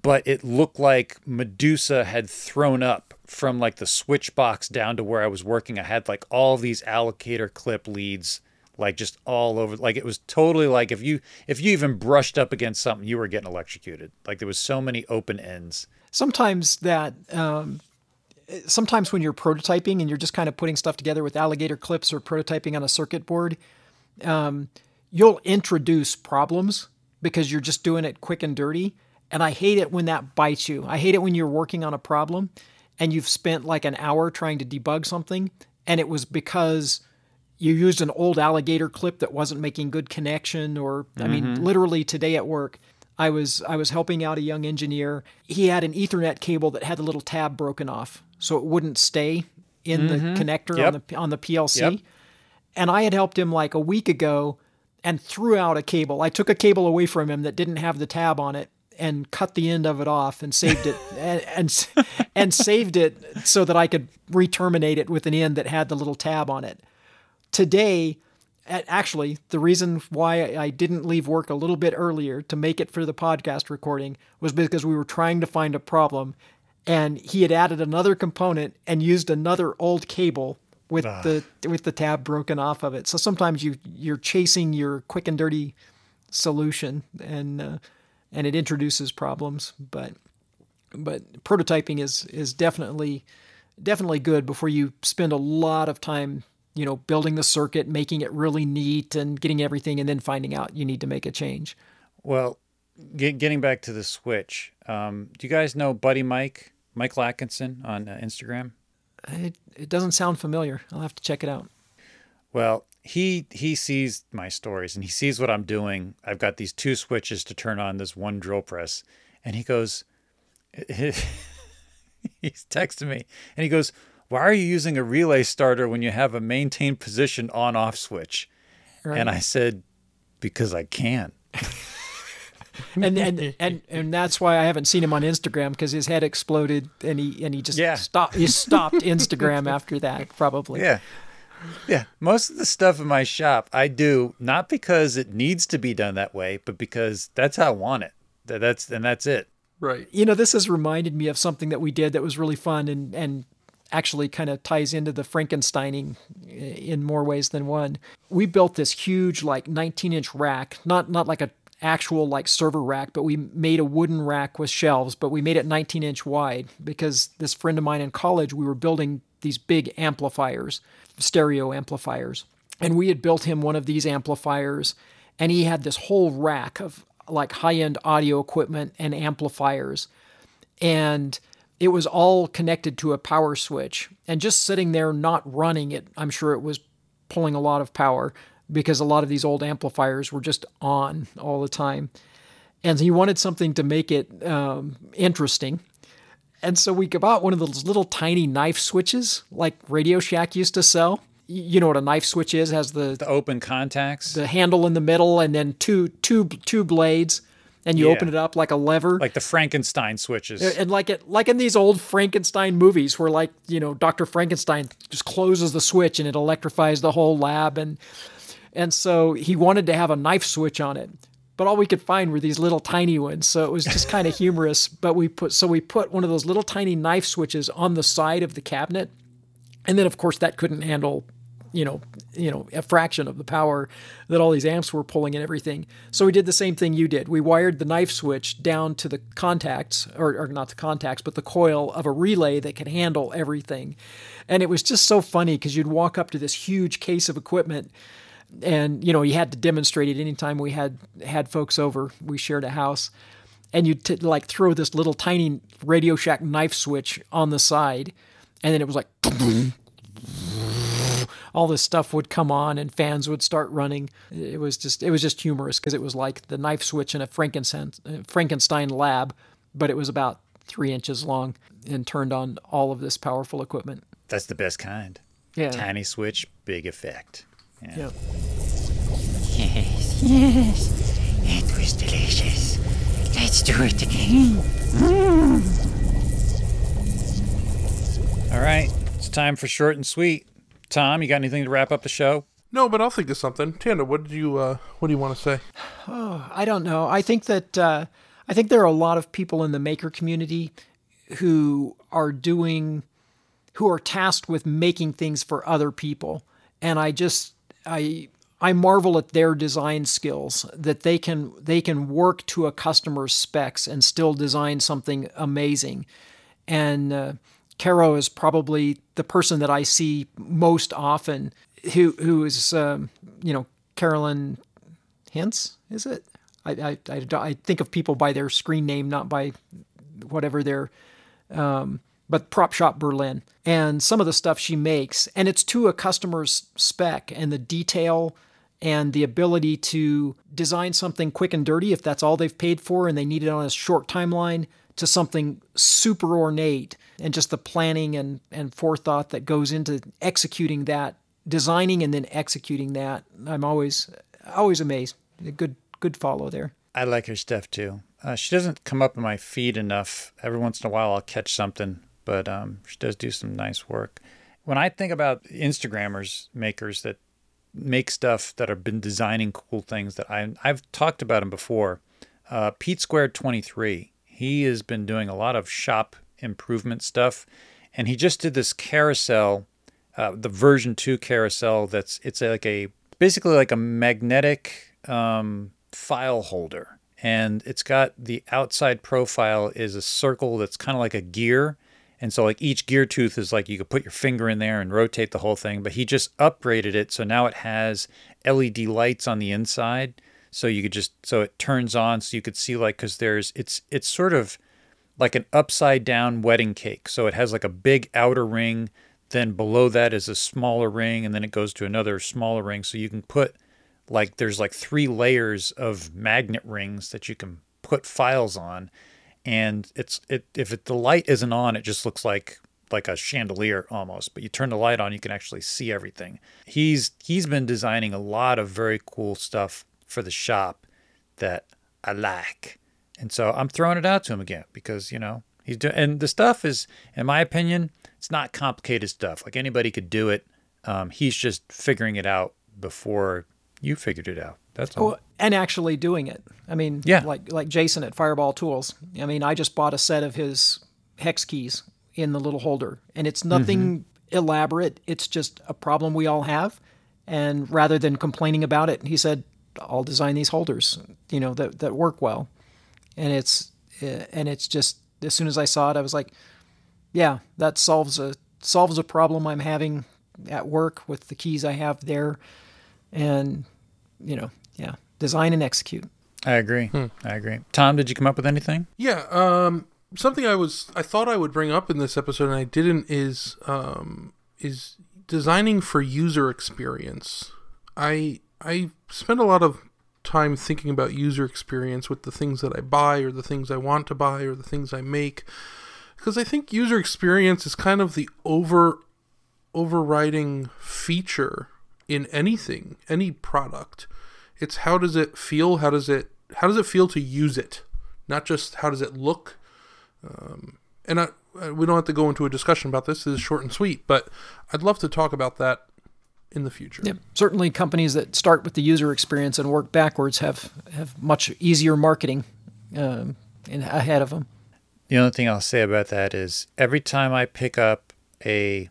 but it looked like Medusa had thrown up from like the switch box down to where I was working. I had like all these alligator clip leads like just all over like it was totally like if you if you even brushed up against something you were getting electrocuted like there was so many open ends sometimes that um, sometimes when you're prototyping and you're just kind of putting stuff together with alligator clips or prototyping on a circuit board um, you'll introduce problems because you're just doing it quick and dirty and I hate it when that bites you. I hate it when you're working on a problem and you've spent like an hour trying to debug something and it was because you used an old alligator clip that wasn't making good connection or I mean literally today at work I was I was helping out a young engineer. He had an ethernet cable that had the little tab broken off so it wouldn't stay in the mm-hmm. connector Yep. on the on the PLC. Yep. And I had helped him like a week ago and threw out a cable. I took a cable away from him that didn't have the tab on it and cut the end of it off and saved it and, and and saved it so that I could re-terminate it with an end that had the little tab on it. Today, actually, the reason why I didn't leave work a little bit earlier to make it for the podcast recording was because we were trying to find a problem and he had added another component and used another old cable with the with the tab broken off of it. So sometimes you you're chasing your quick and dirty solution and uh, and it introduces problems, but but prototyping is is definitely definitely good before you spend a lot of time you know building the circuit making it really neat and getting everything and then finding out you need to make a change. Well get, getting back to the switch um, do you guys know buddy mike mike lackinson on uh, instagram? It, it doesn't sound familiar. I'll have to check it out. Well, he he sees my stories and he sees what I'm doing. I've got these two switches to turn on this one drill press, and he goes, he's texting me, and he goes, "Why are you using a relay starter when you have a maintain position on off switch?" And I said, "Because I can." and and and and that's why I haven't seen him on Instagram because his head exploded and he and he just Yeah. stopped he stopped Instagram after that probably Yeah. Yeah. Most of the stuff in my shop I do not because it needs to be done that way, but because that's how I want it. That's and that's it. Right. you know, this has reminded me of something that we did that was really fun and and actually kind of ties into the Frankensteining in more ways than one. We built this huge like 19 inch rack, not not like a actual like server rack, but we made a wooden rack with shelves, but we made it 19 inch wide because this friend of mine in college, we were building these big amplifiers, stereo amplifiers. And we had built him one of these amplifiers, and he had this whole rack of like high end audio equipment and amplifiers. And it was all connected to a power switch. And just sitting there not running it, I'm sure it was pulling a lot of power because a lot of these old amplifiers were just on all the time. And he wanted something to make it um, interesting. And so we bought one of those little tiny knife switches like Radio Shack used to sell. You know what a knife switch is? Has the The open contacts, the handle in the middle and then two two two blades, and you Yeah. open it up like a lever. like the Frankenstein switches. and like it like in these old Frankenstein movies where like, you know, Dr. Frankenstein just closes the switch and it electrifies the whole lab and and so he wanted to have a knife switch on it. But all we could find were these little tiny ones. So it was just kind of humorous, but we put so we put one of those little tiny knife switches on the side of the cabinet. And then of course that couldn't handle you know, you know, a fraction of the power that all these amps were pulling and everything. So we did the same thing you did. We wired the knife switch down to the contacts, or, or not the contacts, but the coil of a relay that could handle everything. And it was just so funny because you'd walk up to this huge case of equipment and you know you had to demonstrate it anytime we had had folks over we shared a house and you'd t- like throw this little tiny radio shack knife switch on the side and then it was like all this stuff would come on and fans would start running it was just it was just humorous because it was like the knife switch in a frankenstein uh, frankenstein lab but it was about three inches long and turned on all of this powerful equipment That's the best kind. yeah Tiny switch, big effect. Yeah. yeah Yes, yes. It was delicious. Let's do it again. All right, it's time for short and sweet. Tom, you got anything to wrap up the show? No, but I'll think of something. Tanda, what did you uh, what do you want to say? Oh, I don't know. I think that uh, I think there are a lot of people in the maker community who are doing who are tasked with making things for other people, and I just I I marvel at their design skills that they can they can work to a customer's specs and still design something amazing. And uh, Caro is probably the person that I see most often who who is um, you know Carolyn Hints, is it? I, I, I, I think of people by their screen name, not by whatever their, um, but Prop Shop Berlin. And some of the stuff she makes, and it's to a customer's spec and the detail and the ability to design something quick and dirty if that's all they've paid for and they need it on a short timeline to something super ornate and just the planning and, and forethought that goes into executing that designing and then executing that i'm always always amazed a good good follow there I like her stuff too. Uh, she doesn't come up in my feed enough. Every once in a while, I'll catch something, but um, she does do some nice work. When I think about Instagrammers, makers that make stuff that have been designing cool things that I I've talked about them before. Uh, Pete Squared 23. He has been doing a lot of shop improvement stuff, and he just did this carousel, uh, the version two carousel. That's it's like a basically like a magnetic um, file holder, and it's got the outside profile is a circle that's kind of like a gear. And so, like each gear tooth is like you could put your finger in there and rotate the whole thing. But he just upgraded it, so now it has LED lights on the inside, so you could just so it turns on, so you could see like because there's it's it's sort of like an upside down wedding cake. So it has like a big outer ring, then below that is a smaller ring, and then it goes to another smaller ring. So you can put like there's like three layers of magnet rings that you can put files on and it's it if it, the light isn't on it just looks like like a chandelier almost but you turn the light on you can actually see everything he's he's been designing a lot of very cool stuff for the shop that i like and so i'm throwing it out to him again because you know he's doing and the stuff is in my opinion it's not complicated stuff like anybody could do it um, he's just figuring it out before you figured it out that's all Well, and actually doing it. I mean, Yeah. like like Jason at Fireball Tools. I mean, I just bought a set of his hex keys in the little holder, and it's nothing elaborate. It's just a problem we all have. And rather than complaining about it, he said, "I'll design these holders, you know, that that work well." And it's uh, and it's just as soon as I saw it, I was like, "Yeah, that solves a solves a problem I'm having at work with the keys I have there." And you know, yeah, design and execute. i agree i agree tom did you come up with anything Yeah, um, something I was I thought I would bring up in this episode and I didn't is um, is designing for user experience. I I spend a lot of time thinking about user experience with the things that I buy or the things I want to buy or the things I make. because I think user experience is kind of the over overriding feature in anything, any product. It's how does it feel? How does it how does it feel to use it? Not just how does it look. Um, and I, we don't have to go into a discussion about this. This is short and sweet, but I'd love to talk about that in the future. Yep. Certainly, companies that start with the user experience and work backwards have have much easier marketing um, in, ahead of them. The only thing I'll say about that is every time I pick up a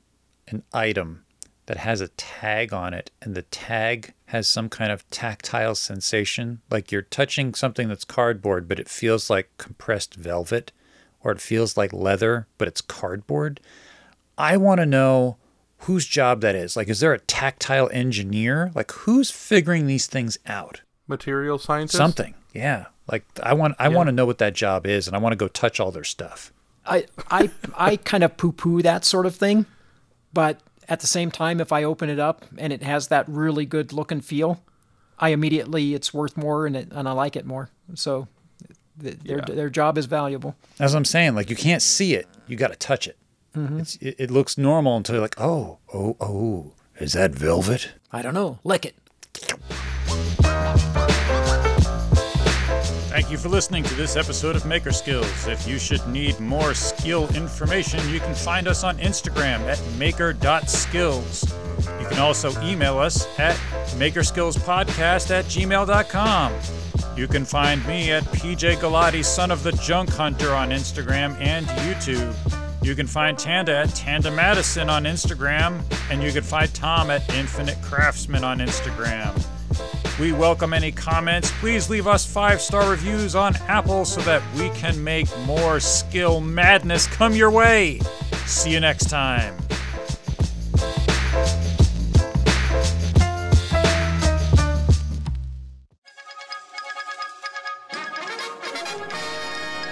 an item that has a tag on it and the tag has some kind of tactile sensation, like you're touching something that's cardboard but it feels like compressed velvet or it feels like leather but it's cardboard, I want to know whose job that is. Like is there a tactile engineer? Like who's figuring these things out? Material scientist. Something. Yeah. Like I want I want to know what that job is and I want to go touch all their stuff. I I I kind of poo poo that sort of thing, but at the same time, if I open it up and it has that really good look and feel, I immediately it's worth more and it, and I like it more. So th- their Yeah. their job is valuable. That's what I'm saying. Like you can't see it, you got to touch it. Mm-hmm. It's, it. It looks normal until you're like, oh, oh, oh, is that velvet? I don't know, lick it. Thank you for listening to this episode of Maker Skills. If you should need more skill information, you can find us on Instagram at maker.skills. You can also email us at makerskillspodcast at gmail.com. You can find me at PJ Galati, son of the junk hunter, on Instagram and YouTube. You can find Tanda at Tanda Madison on Instagram, and you can find Tom at Infinite Craftsman on Instagram. We welcome any comments. Please leave us five star reviews on Apple so that we can make more skill madness come your way. See you next time.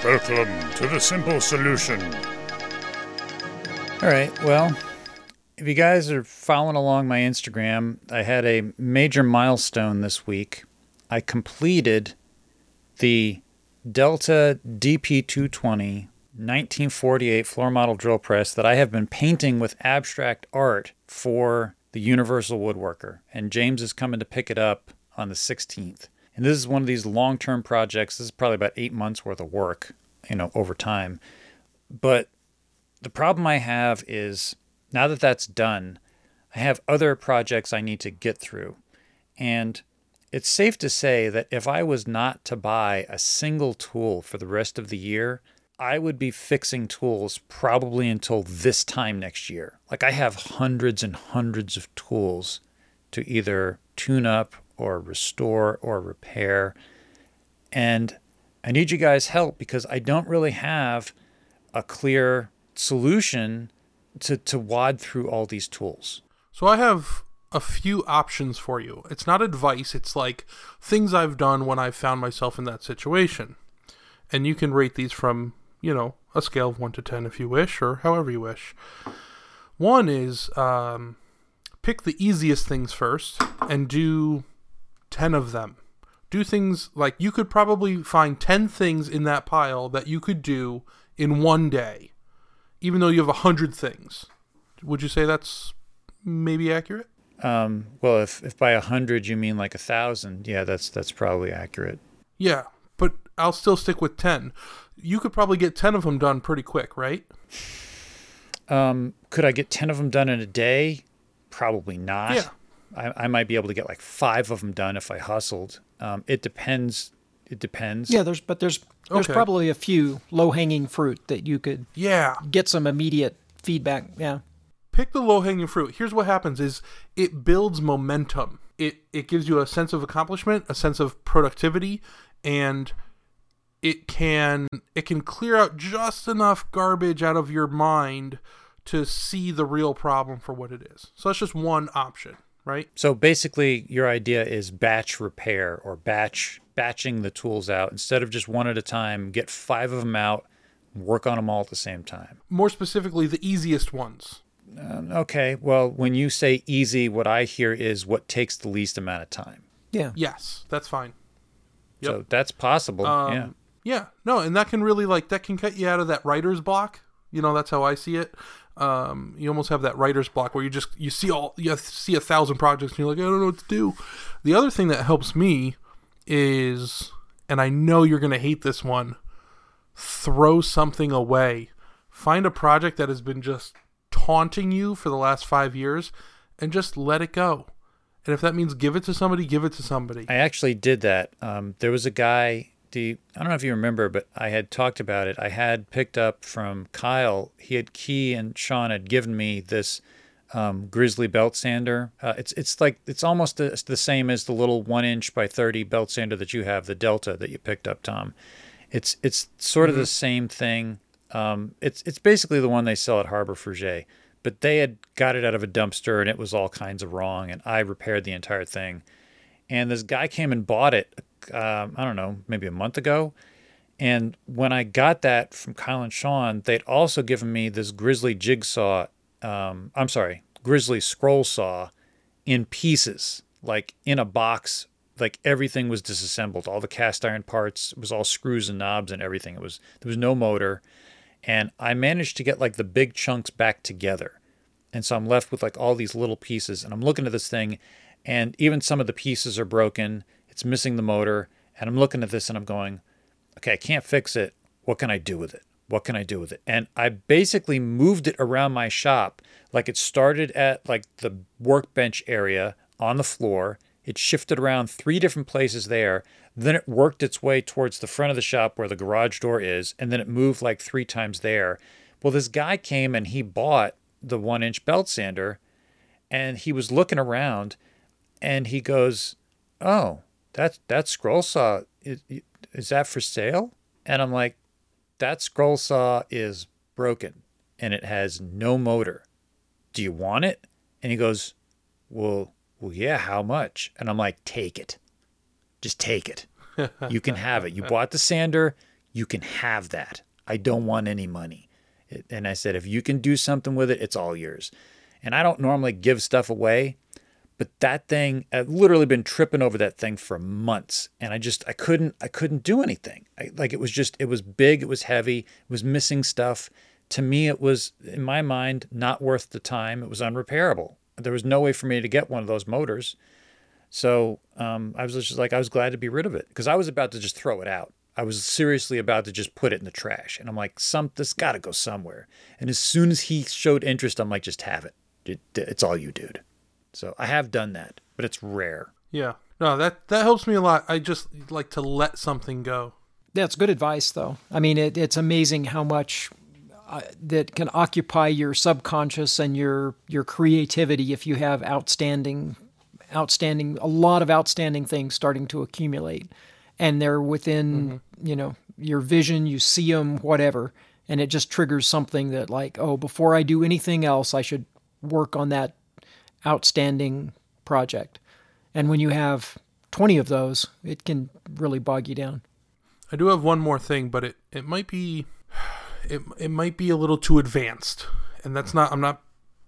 Welcome to the Simple Solution. All right. Well, if you guys are following along my Instagram, I had a major milestone this week. I completed the Delta DP220 1948 floor model drill press that I have been painting with abstract art for the Universal Woodworker. And James is coming to pick it up on the 16th. And this is one of these long term projects. This is probably about eight months worth of work, you know, over time. But the problem I have is now that that's done, I have other projects I need to get through. And it's safe to say that if I was not to buy a single tool for the rest of the year, I would be fixing tools probably until this time next year. Like I have hundreds and hundreds of tools to either tune up or restore or repair. And I need you guys' help because I don't really have a clear solution to, to wad through all these tools. So I have a few options for you. It's not advice, it's like things I've done when I've found myself in that situation. And you can rate these from, you know, a scale of 1 to 10 if you wish, or however you wish. One is um, pick the easiest things first and do 10 of them. Do things like you could probably find 10 things in that pile that you could do in one day, even though you have a 100 things. Would you say that's maybe accurate? Um, well, if, if by a hundred you mean like a thousand, yeah, that's that's probably accurate. Yeah, but I'll still stick with 10. You could probably get 10 of them done pretty quick, right? Um, could I get ten of them done in a day? Probably not. Yeah. I, I might be able to get like five of them done if I hustled. Um, it depends. It depends. Yeah, there's but there's there's Okay. probably a few low hanging fruit that you could Yeah. get some immediate feedback. Yeah. Pick the low-hanging fruit. Here's what happens is it builds momentum. It it gives you a sense of accomplishment, a sense of productivity, and it can it can clear out just enough garbage out of your mind to see the real problem for what it is. So that's just one option, right? So basically, your idea is batch repair or batch batching the tools out instead of just one at a time. Get five of them out, work on them all at the same time. More specifically, the easiest ones. Um, okay. Well, when you say easy, what I hear is what takes the least amount of time. Yeah. Yes, that's fine. Yep. So that's possible. Um, yeah. yeah. No, and that can really like that can cut you out of that writer's block You know, that's how I see it. Um, you almost have that writer's block where you just you see all you see a thousand projects and you're like, I don't know what to do. The other thing that helps me is, and I know you're gonna hate this one, throw something away. Find a project that has been just taunting you for the last five years and just let it go. And if that means give it to somebody, give it to somebody. I actually did that. Um, there was a guy. You, I don't know if you remember, but I had talked about it. I had picked up from Kyle. He had Key and Sean had given me this um, Grizzly belt sander. Uh, it's it's like it's almost the, the same as the little one inch by thirty belt sander that you have, the Delta that you picked up, Tom. It's it's sort of the same thing. Um, it's it's basically the one they sell at Harbor Freight, but they had got it out of a dumpster and it was all kinds of wrong, and I repaired the entire thing. And this guy came and bought it. Um, I don't know, maybe a month ago. And when I got that from Kyle and Sean, they'd also given me this Grizzly jigsaw. Um, I'm sorry, Grizzly scroll saw in pieces, like in a box. Like everything was disassembled. All the cast iron parts was all screws and knobs and everything. It was there was no motor, and I managed to get like the big chunks back together. And so I'm left with like all these little pieces, and I'm looking at this thing, and even some of the pieces are broken. It's missing the motor, and I'm looking at this and I'm going, okay, I can't fix it. What can I do with it? What can I do with it? And I basically moved it around my shop. Like it started at like the workbench area on the floor. It shifted around three different places there. Then it worked its way towards the front of the shop where the garage door is. And then it moved like three times there. Well, this guy came and he bought the one inch belt sander and he was looking around and he goes, Oh, that, that scroll saw, is, is that for sale? And I'm like, that scroll saw is broken and it has no motor. Do you want it? And he goes, Well, well, yeah, how much? And I'm like, Take it. Just take it. You can have it. You bought the sander, you can have that. I don't want any money. And I said, If you can do something with it, it's all yours. And I don't normally give stuff away, but that thing i've literally been tripping over that thing for months and i just i couldn't i couldn't do anything. I, like it was just it was big it was heavy it was missing stuff. To me it was in my mind not worth the time. It was unrepairable. There was no way for me to get one of those motors. So um, i was just like i was glad to be rid of it because i was about to just throw it out. I was seriously about to just put it in the trash and i'm like some this got to go somewhere. And as soon as he showed interest i'm like just have it. It, it's all you dude so I have done that, but it's rare. Yeah. No, that that helps me a lot. I just like to let something go. That's good advice, though. I mean, it, it's amazing how much uh, that can occupy your subconscious and your your creativity if you have outstanding, outstanding, a lot of outstanding things starting to accumulate, and they're within you know your vision. You see them, whatever, and it just triggers something that like, oh, before I do anything else, I should work on that outstanding project. And when you have 20 of those, it can really bog you down. I do have one more thing, but it, it might be it, it might be a little too advanced. And that's not I'm not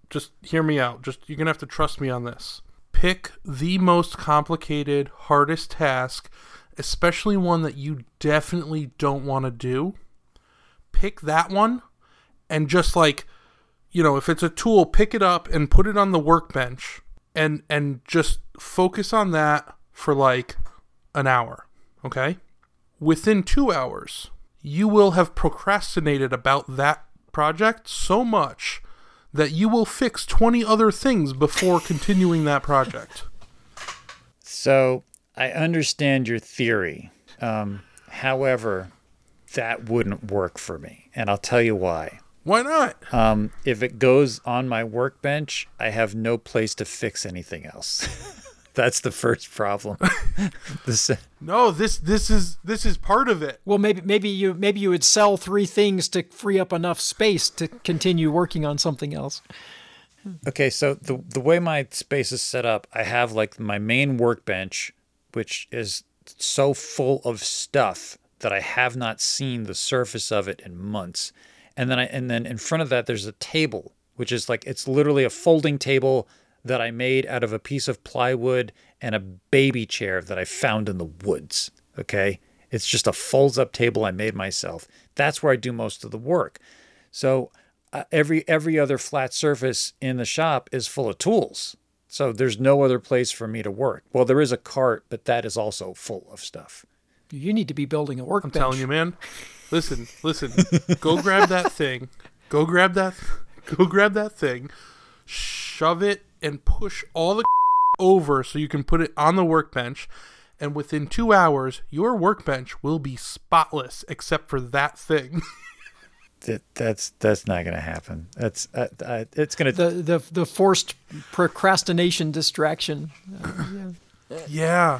just hear me out. Just you're going to have to trust me on this. Pick the most complicated, hardest task, especially one that you definitely don't want to do. Pick that one and just like you know, if it's a tool, pick it up and put it on the workbench and and just focus on that for like an hour, okay? Within 2 hours, you will have procrastinated about that project so much that you will fix 20 other things before continuing that project. So I understand your theory. Um, however, that wouldn't work for me. And I'll tell you why. Why not? Um, if it goes on my workbench, I have no place to fix anything else. That's the first problem. the se- No, this this is this is part of it. Well, maybe maybe you maybe you would sell three things to free up enough space to continue working on something else. Okay, so the the way my space is set up, I have like my main workbench, which is so full of stuff that I have not seen the surface of it in months. And then I and then in front of that there's a table, which is like it's literally a folding table that I made out of a piece of plywood and a baby chair that I found in the woods. Okay? It's just a folds up table I made myself. That's where I do most of the work. So uh, every every other flat surface in the shop is full of tools. So there's no other place for me to work. Well, there is a cart, but that is also full of stuff. You need to be building a workbench. I'm telling you, man. Listen, listen. go grab that thing. Go grab that. Go grab that thing. Shove it and push all the over so you can put it on the workbench. And within two hours, your workbench will be spotless except for that thing. That that's that's not going to happen. That's uh, uh, it's going to the the the forced procrastination distraction. yeah.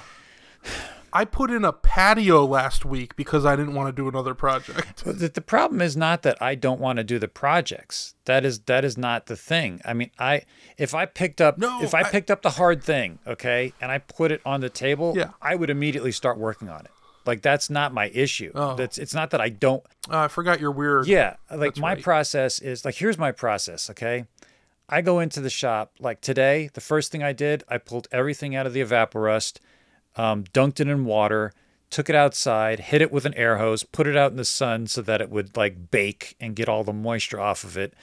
I put in a patio last week because I didn't want to do another project. the, the problem is not that I don't want to do the projects. That is that is not the thing. I mean, I if I picked up No, if I, I- picked up the hard thing, okay, and I put it on the table, Yeah. I would immediately start working on it. Like that's not my issue. Oh. That's it's not that I don't Uh, I forgot your weird. Yeah, like That's my right. process is like here's my process, okay? I go into the shop like today, the first thing I did, I pulled everything out of the evaporust, um, dunked it in water, took it outside, hit it with an air hose, put it out in the sun so that it would like bake and get all the moisture off of it.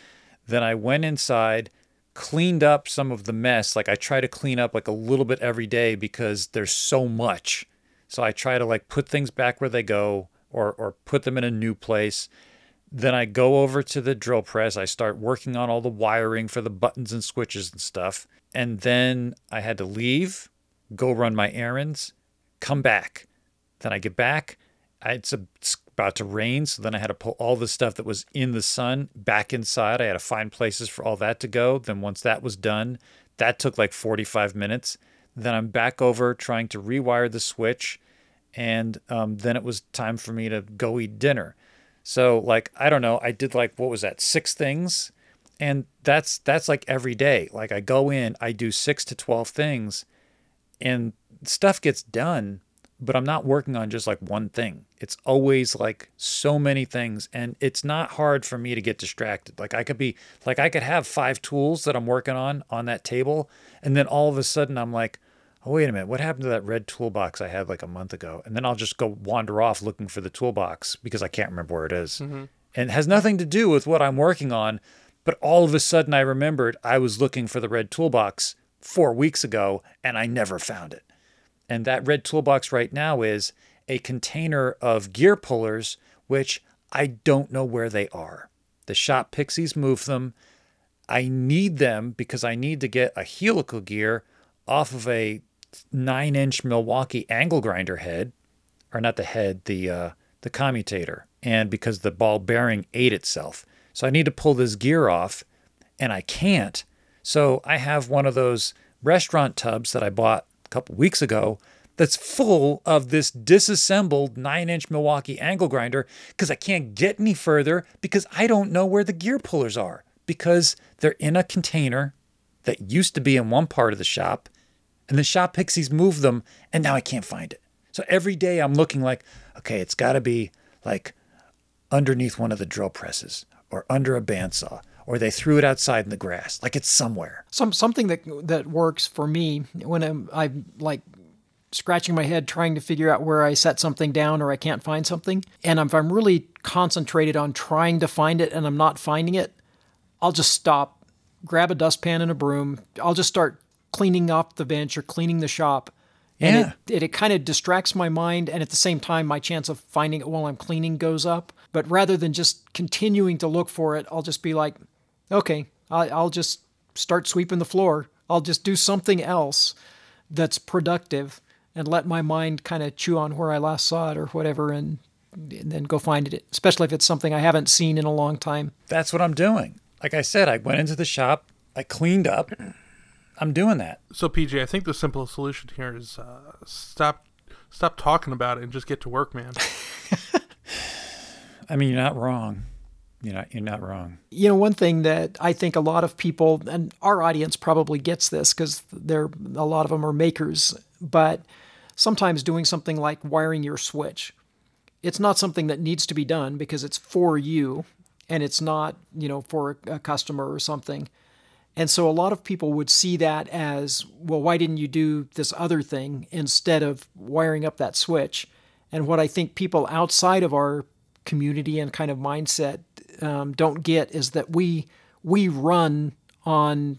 Then I went inside, cleaned up some of the mess. Like I try to clean up like a little bit every day because there's so much. So I try to like put things back where they go or or put them in a new place. Then I go over to the drill press. I start working on all the wiring for the buttons and switches and stuff. And then I had to leave, go run my errands, come back. Then I get back. It's, a, it's about to rain. So then I had to pull all the stuff that was in the sun back inside. I had to find places for all that to go. Then once that was done, that took like 45 minutes. Then I'm back over trying to rewire the switch. And um, then it was time for me to go eat dinner. So like I don't know, I did like what was that? 6 things. And that's that's like every day. Like I go in, I do 6 to 12 things and stuff gets done, but I'm not working on just like one thing. It's always like so many things and it's not hard for me to get distracted. Like I could be like I could have five tools that I'm working on on that table and then all of a sudden I'm like, "Oh, wait a minute. What happened to that red toolbox I had like a month ago?" And then I'll just go wander off looking for the toolbox because I can't remember where it is. Mm-hmm. And it has nothing to do with what I'm working on, but all of a sudden I remembered I was looking for the red toolbox 4 weeks ago and I never found it. And that red toolbox right now is a container of gear pullers, which I don't know where they are. The shop pixies move them. I need them because I need to get a helical gear off of a nine inch Milwaukee angle grinder head, or not the head, the uh, the commutator, and because the ball bearing ate itself. So I need to pull this gear off, and I can't. So I have one of those restaurant tubs that I bought a couple weeks ago that's full of this disassembled nine inch Milwaukee angle grinder because I can't get any further because I don't know where the gear pullers are because they're in a container that used to be in one part of the shop and the shop pixies moved them and now I can't find it. So every day I'm looking like, okay, it's got to be like underneath one of the drill presses or under a bandsaw or they threw it outside in the grass. Like it's somewhere. Some something that that works for me when I'm I'm like scratching my head trying to figure out where I set something down or I can't find something, and if I'm really concentrated on trying to find it and I'm not finding it, I'll just stop, grab a dustpan and a broom. I'll just start cleaning up the bench or cleaning the shop. And Yeah. it, it, it kind of distracts my mind, and at the same time, my chance of finding it while I'm cleaning goes up. But rather than just continuing to look for it, I'll just be like, okay, I, I'll just start sweeping the floor. I'll just do something else that's productive and let my mind kind of chew on where I last saw it or whatever and, and then go find it, especially if it's something I haven't seen in a long time. That's what I'm doing. Like I said, I went into the shop, I cleaned up. I'm doing that. So PJ, I think the simple solution here is uh, stop stop talking about it and just get to work, man. I mean, you're not wrong. You're not. You're not wrong. You know, one thing that I think a lot of people, and our audience probably gets this because they're a lot of them are makers, but sometimes doing something like wiring your switch, it's not something that needs to be done because it's for you and it's not, you know, for a customer or something. And so a lot of people would see that as, well, why didn't you do this other thing instead of wiring up that switch? And what I think people outside of our community and kind of mindset um, don't get is that we we run on.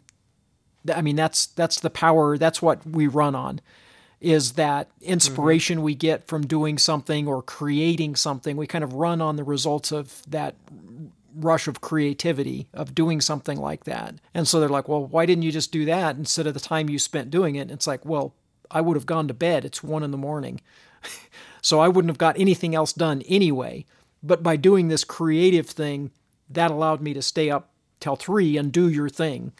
I mean, that's that's the power. That's what we run on. Is that inspiration we get from doing something or creating something? We kind of run on the results of that rush of creativity of doing something like that. And so they're like, well, why didn't you just do that instead of the time you spent doing it? And it's like, well, I would have gone to bed. It's one in the morning. so I wouldn't have got anything else done anyway. But by doing this creative thing, that allowed me to stay up till three and do your thing.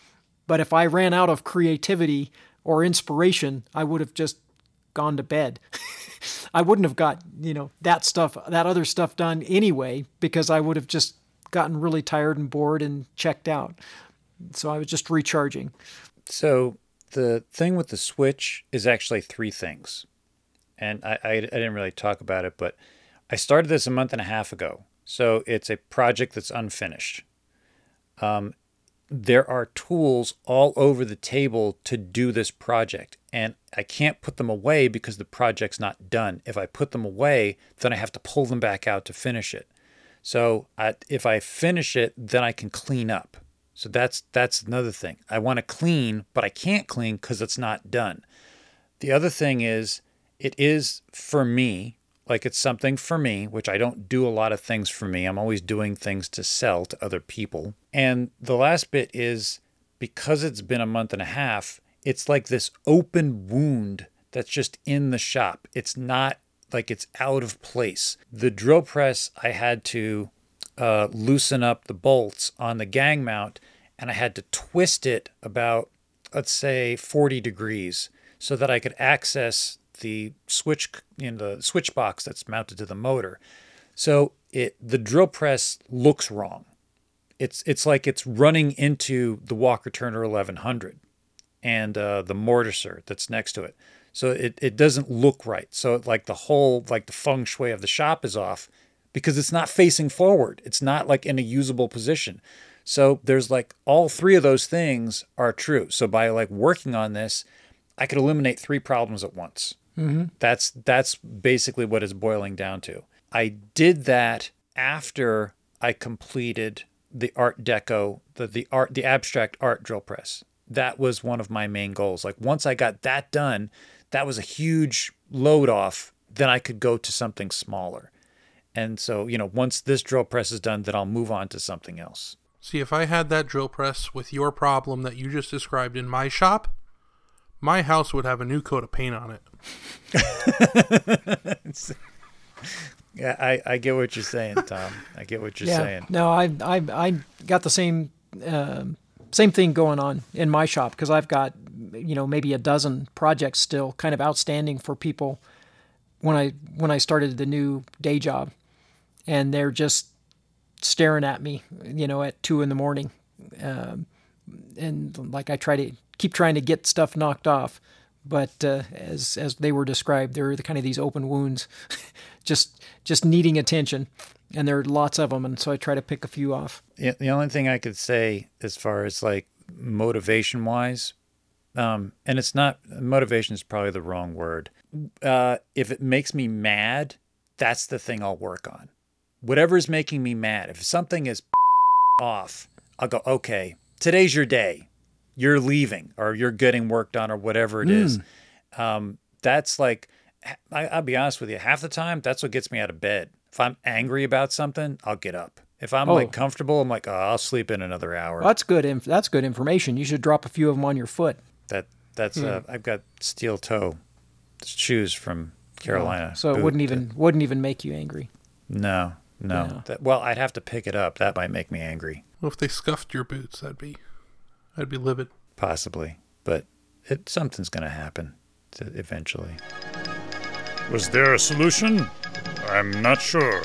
But if I ran out of creativity or inspiration, I would have just gone to bed. I wouldn't have got, you know, that stuff, that other stuff done anyway, because I would have just gotten really tired and bored and checked out. So I was just recharging. So the thing with the Switch is actually three things. And I, I, I didn't really talk about it, but I started this a month and a half ago. So it's a project that's unfinished. Um, there are tools all over the table to do this project, and I can't put them away because the project's not done. If I put them away, then I have to pull them back out to finish it. So I, if I finish it, then I can clean up. So that's that's another thing. I want to clean, but I can't clean because it's not done. The other thing is, it is for me, like it's something for me, which I don't do a lot of things for me. I'm always doing things to sell to other people. And the last bit is because it's been a month and a half, it's like this open wound that's just in the shop. It's not like it's out of place. The drill press, I had to uh, loosen up the bolts on the gang mount and I had to twist it about, let's say, 40 degrees so that I could access the switch in the switch box that's mounted to the motor. So it the drill press looks wrong. It's it's like it's running into the Walker Turner 1100 and uh, the mortiser that's next to it. So it, it doesn't look right. So like the whole like the feng shui of the shop is off because it's not facing forward. It's not like in a usable position. So there's like all three of those things are true. So by like working on this, I could eliminate three problems at once. Mm-hmm. That's that's basically what it's boiling down to. I did that after I completed the Art Deco, the the art, the abstract art drill press. That was one of my main goals. Like once I got that done, that was a huge load off. Then I could go to something smaller. And so, you know, once this drill press is done, then I'll move on to something else. See, if I had that drill press with your problem that you just described in my shop, my house would have a new coat of paint on it. yeah, I, I get what you're saying, Tom. I get what you're yeah. saying. No, I I I got the same um, same thing going on in my shop because I've got you know maybe a dozen projects still kind of outstanding for people when I when I started the new day job, and they're just staring at me, you know, at two in the morning, um, and like I try to keep trying to get stuff knocked off, but uh, as as they were described, they're the kind of these open wounds, just just needing attention, and there are lots of them, and so I try to pick a few off. Yeah, the only thing I could say as far as like motivation wise, um, and it's not motivation is probably the wrong word. Uh, if it makes me mad, that's the thing I'll work on. Whatever is making me mad. If something is off, I'll go, okay, today's your day. You're leaving or you're getting work done or whatever it is. Um, that's like, I, I'll be honest with you, half the time, that's what gets me out of bed. If I'm angry about something, I'll get up. If I'm Oh. like comfortable, I'm like, oh, I'll sleep in another hour. Well, that's good. Inf- that's good information. You should drop a few of them on your foot. That that's Hmm. uh, I've got steel toe shoes from Carolina. so it wouldn't that- even wouldn't even make you angry. No, no. Yeah. That, well, I'd have to pick it up. That might make me angry, Well, if they scuffed your boots, that'd be, I'd be livid. possibly. But it something's gonna happen to, eventually. Was there a solution? I'm not sure.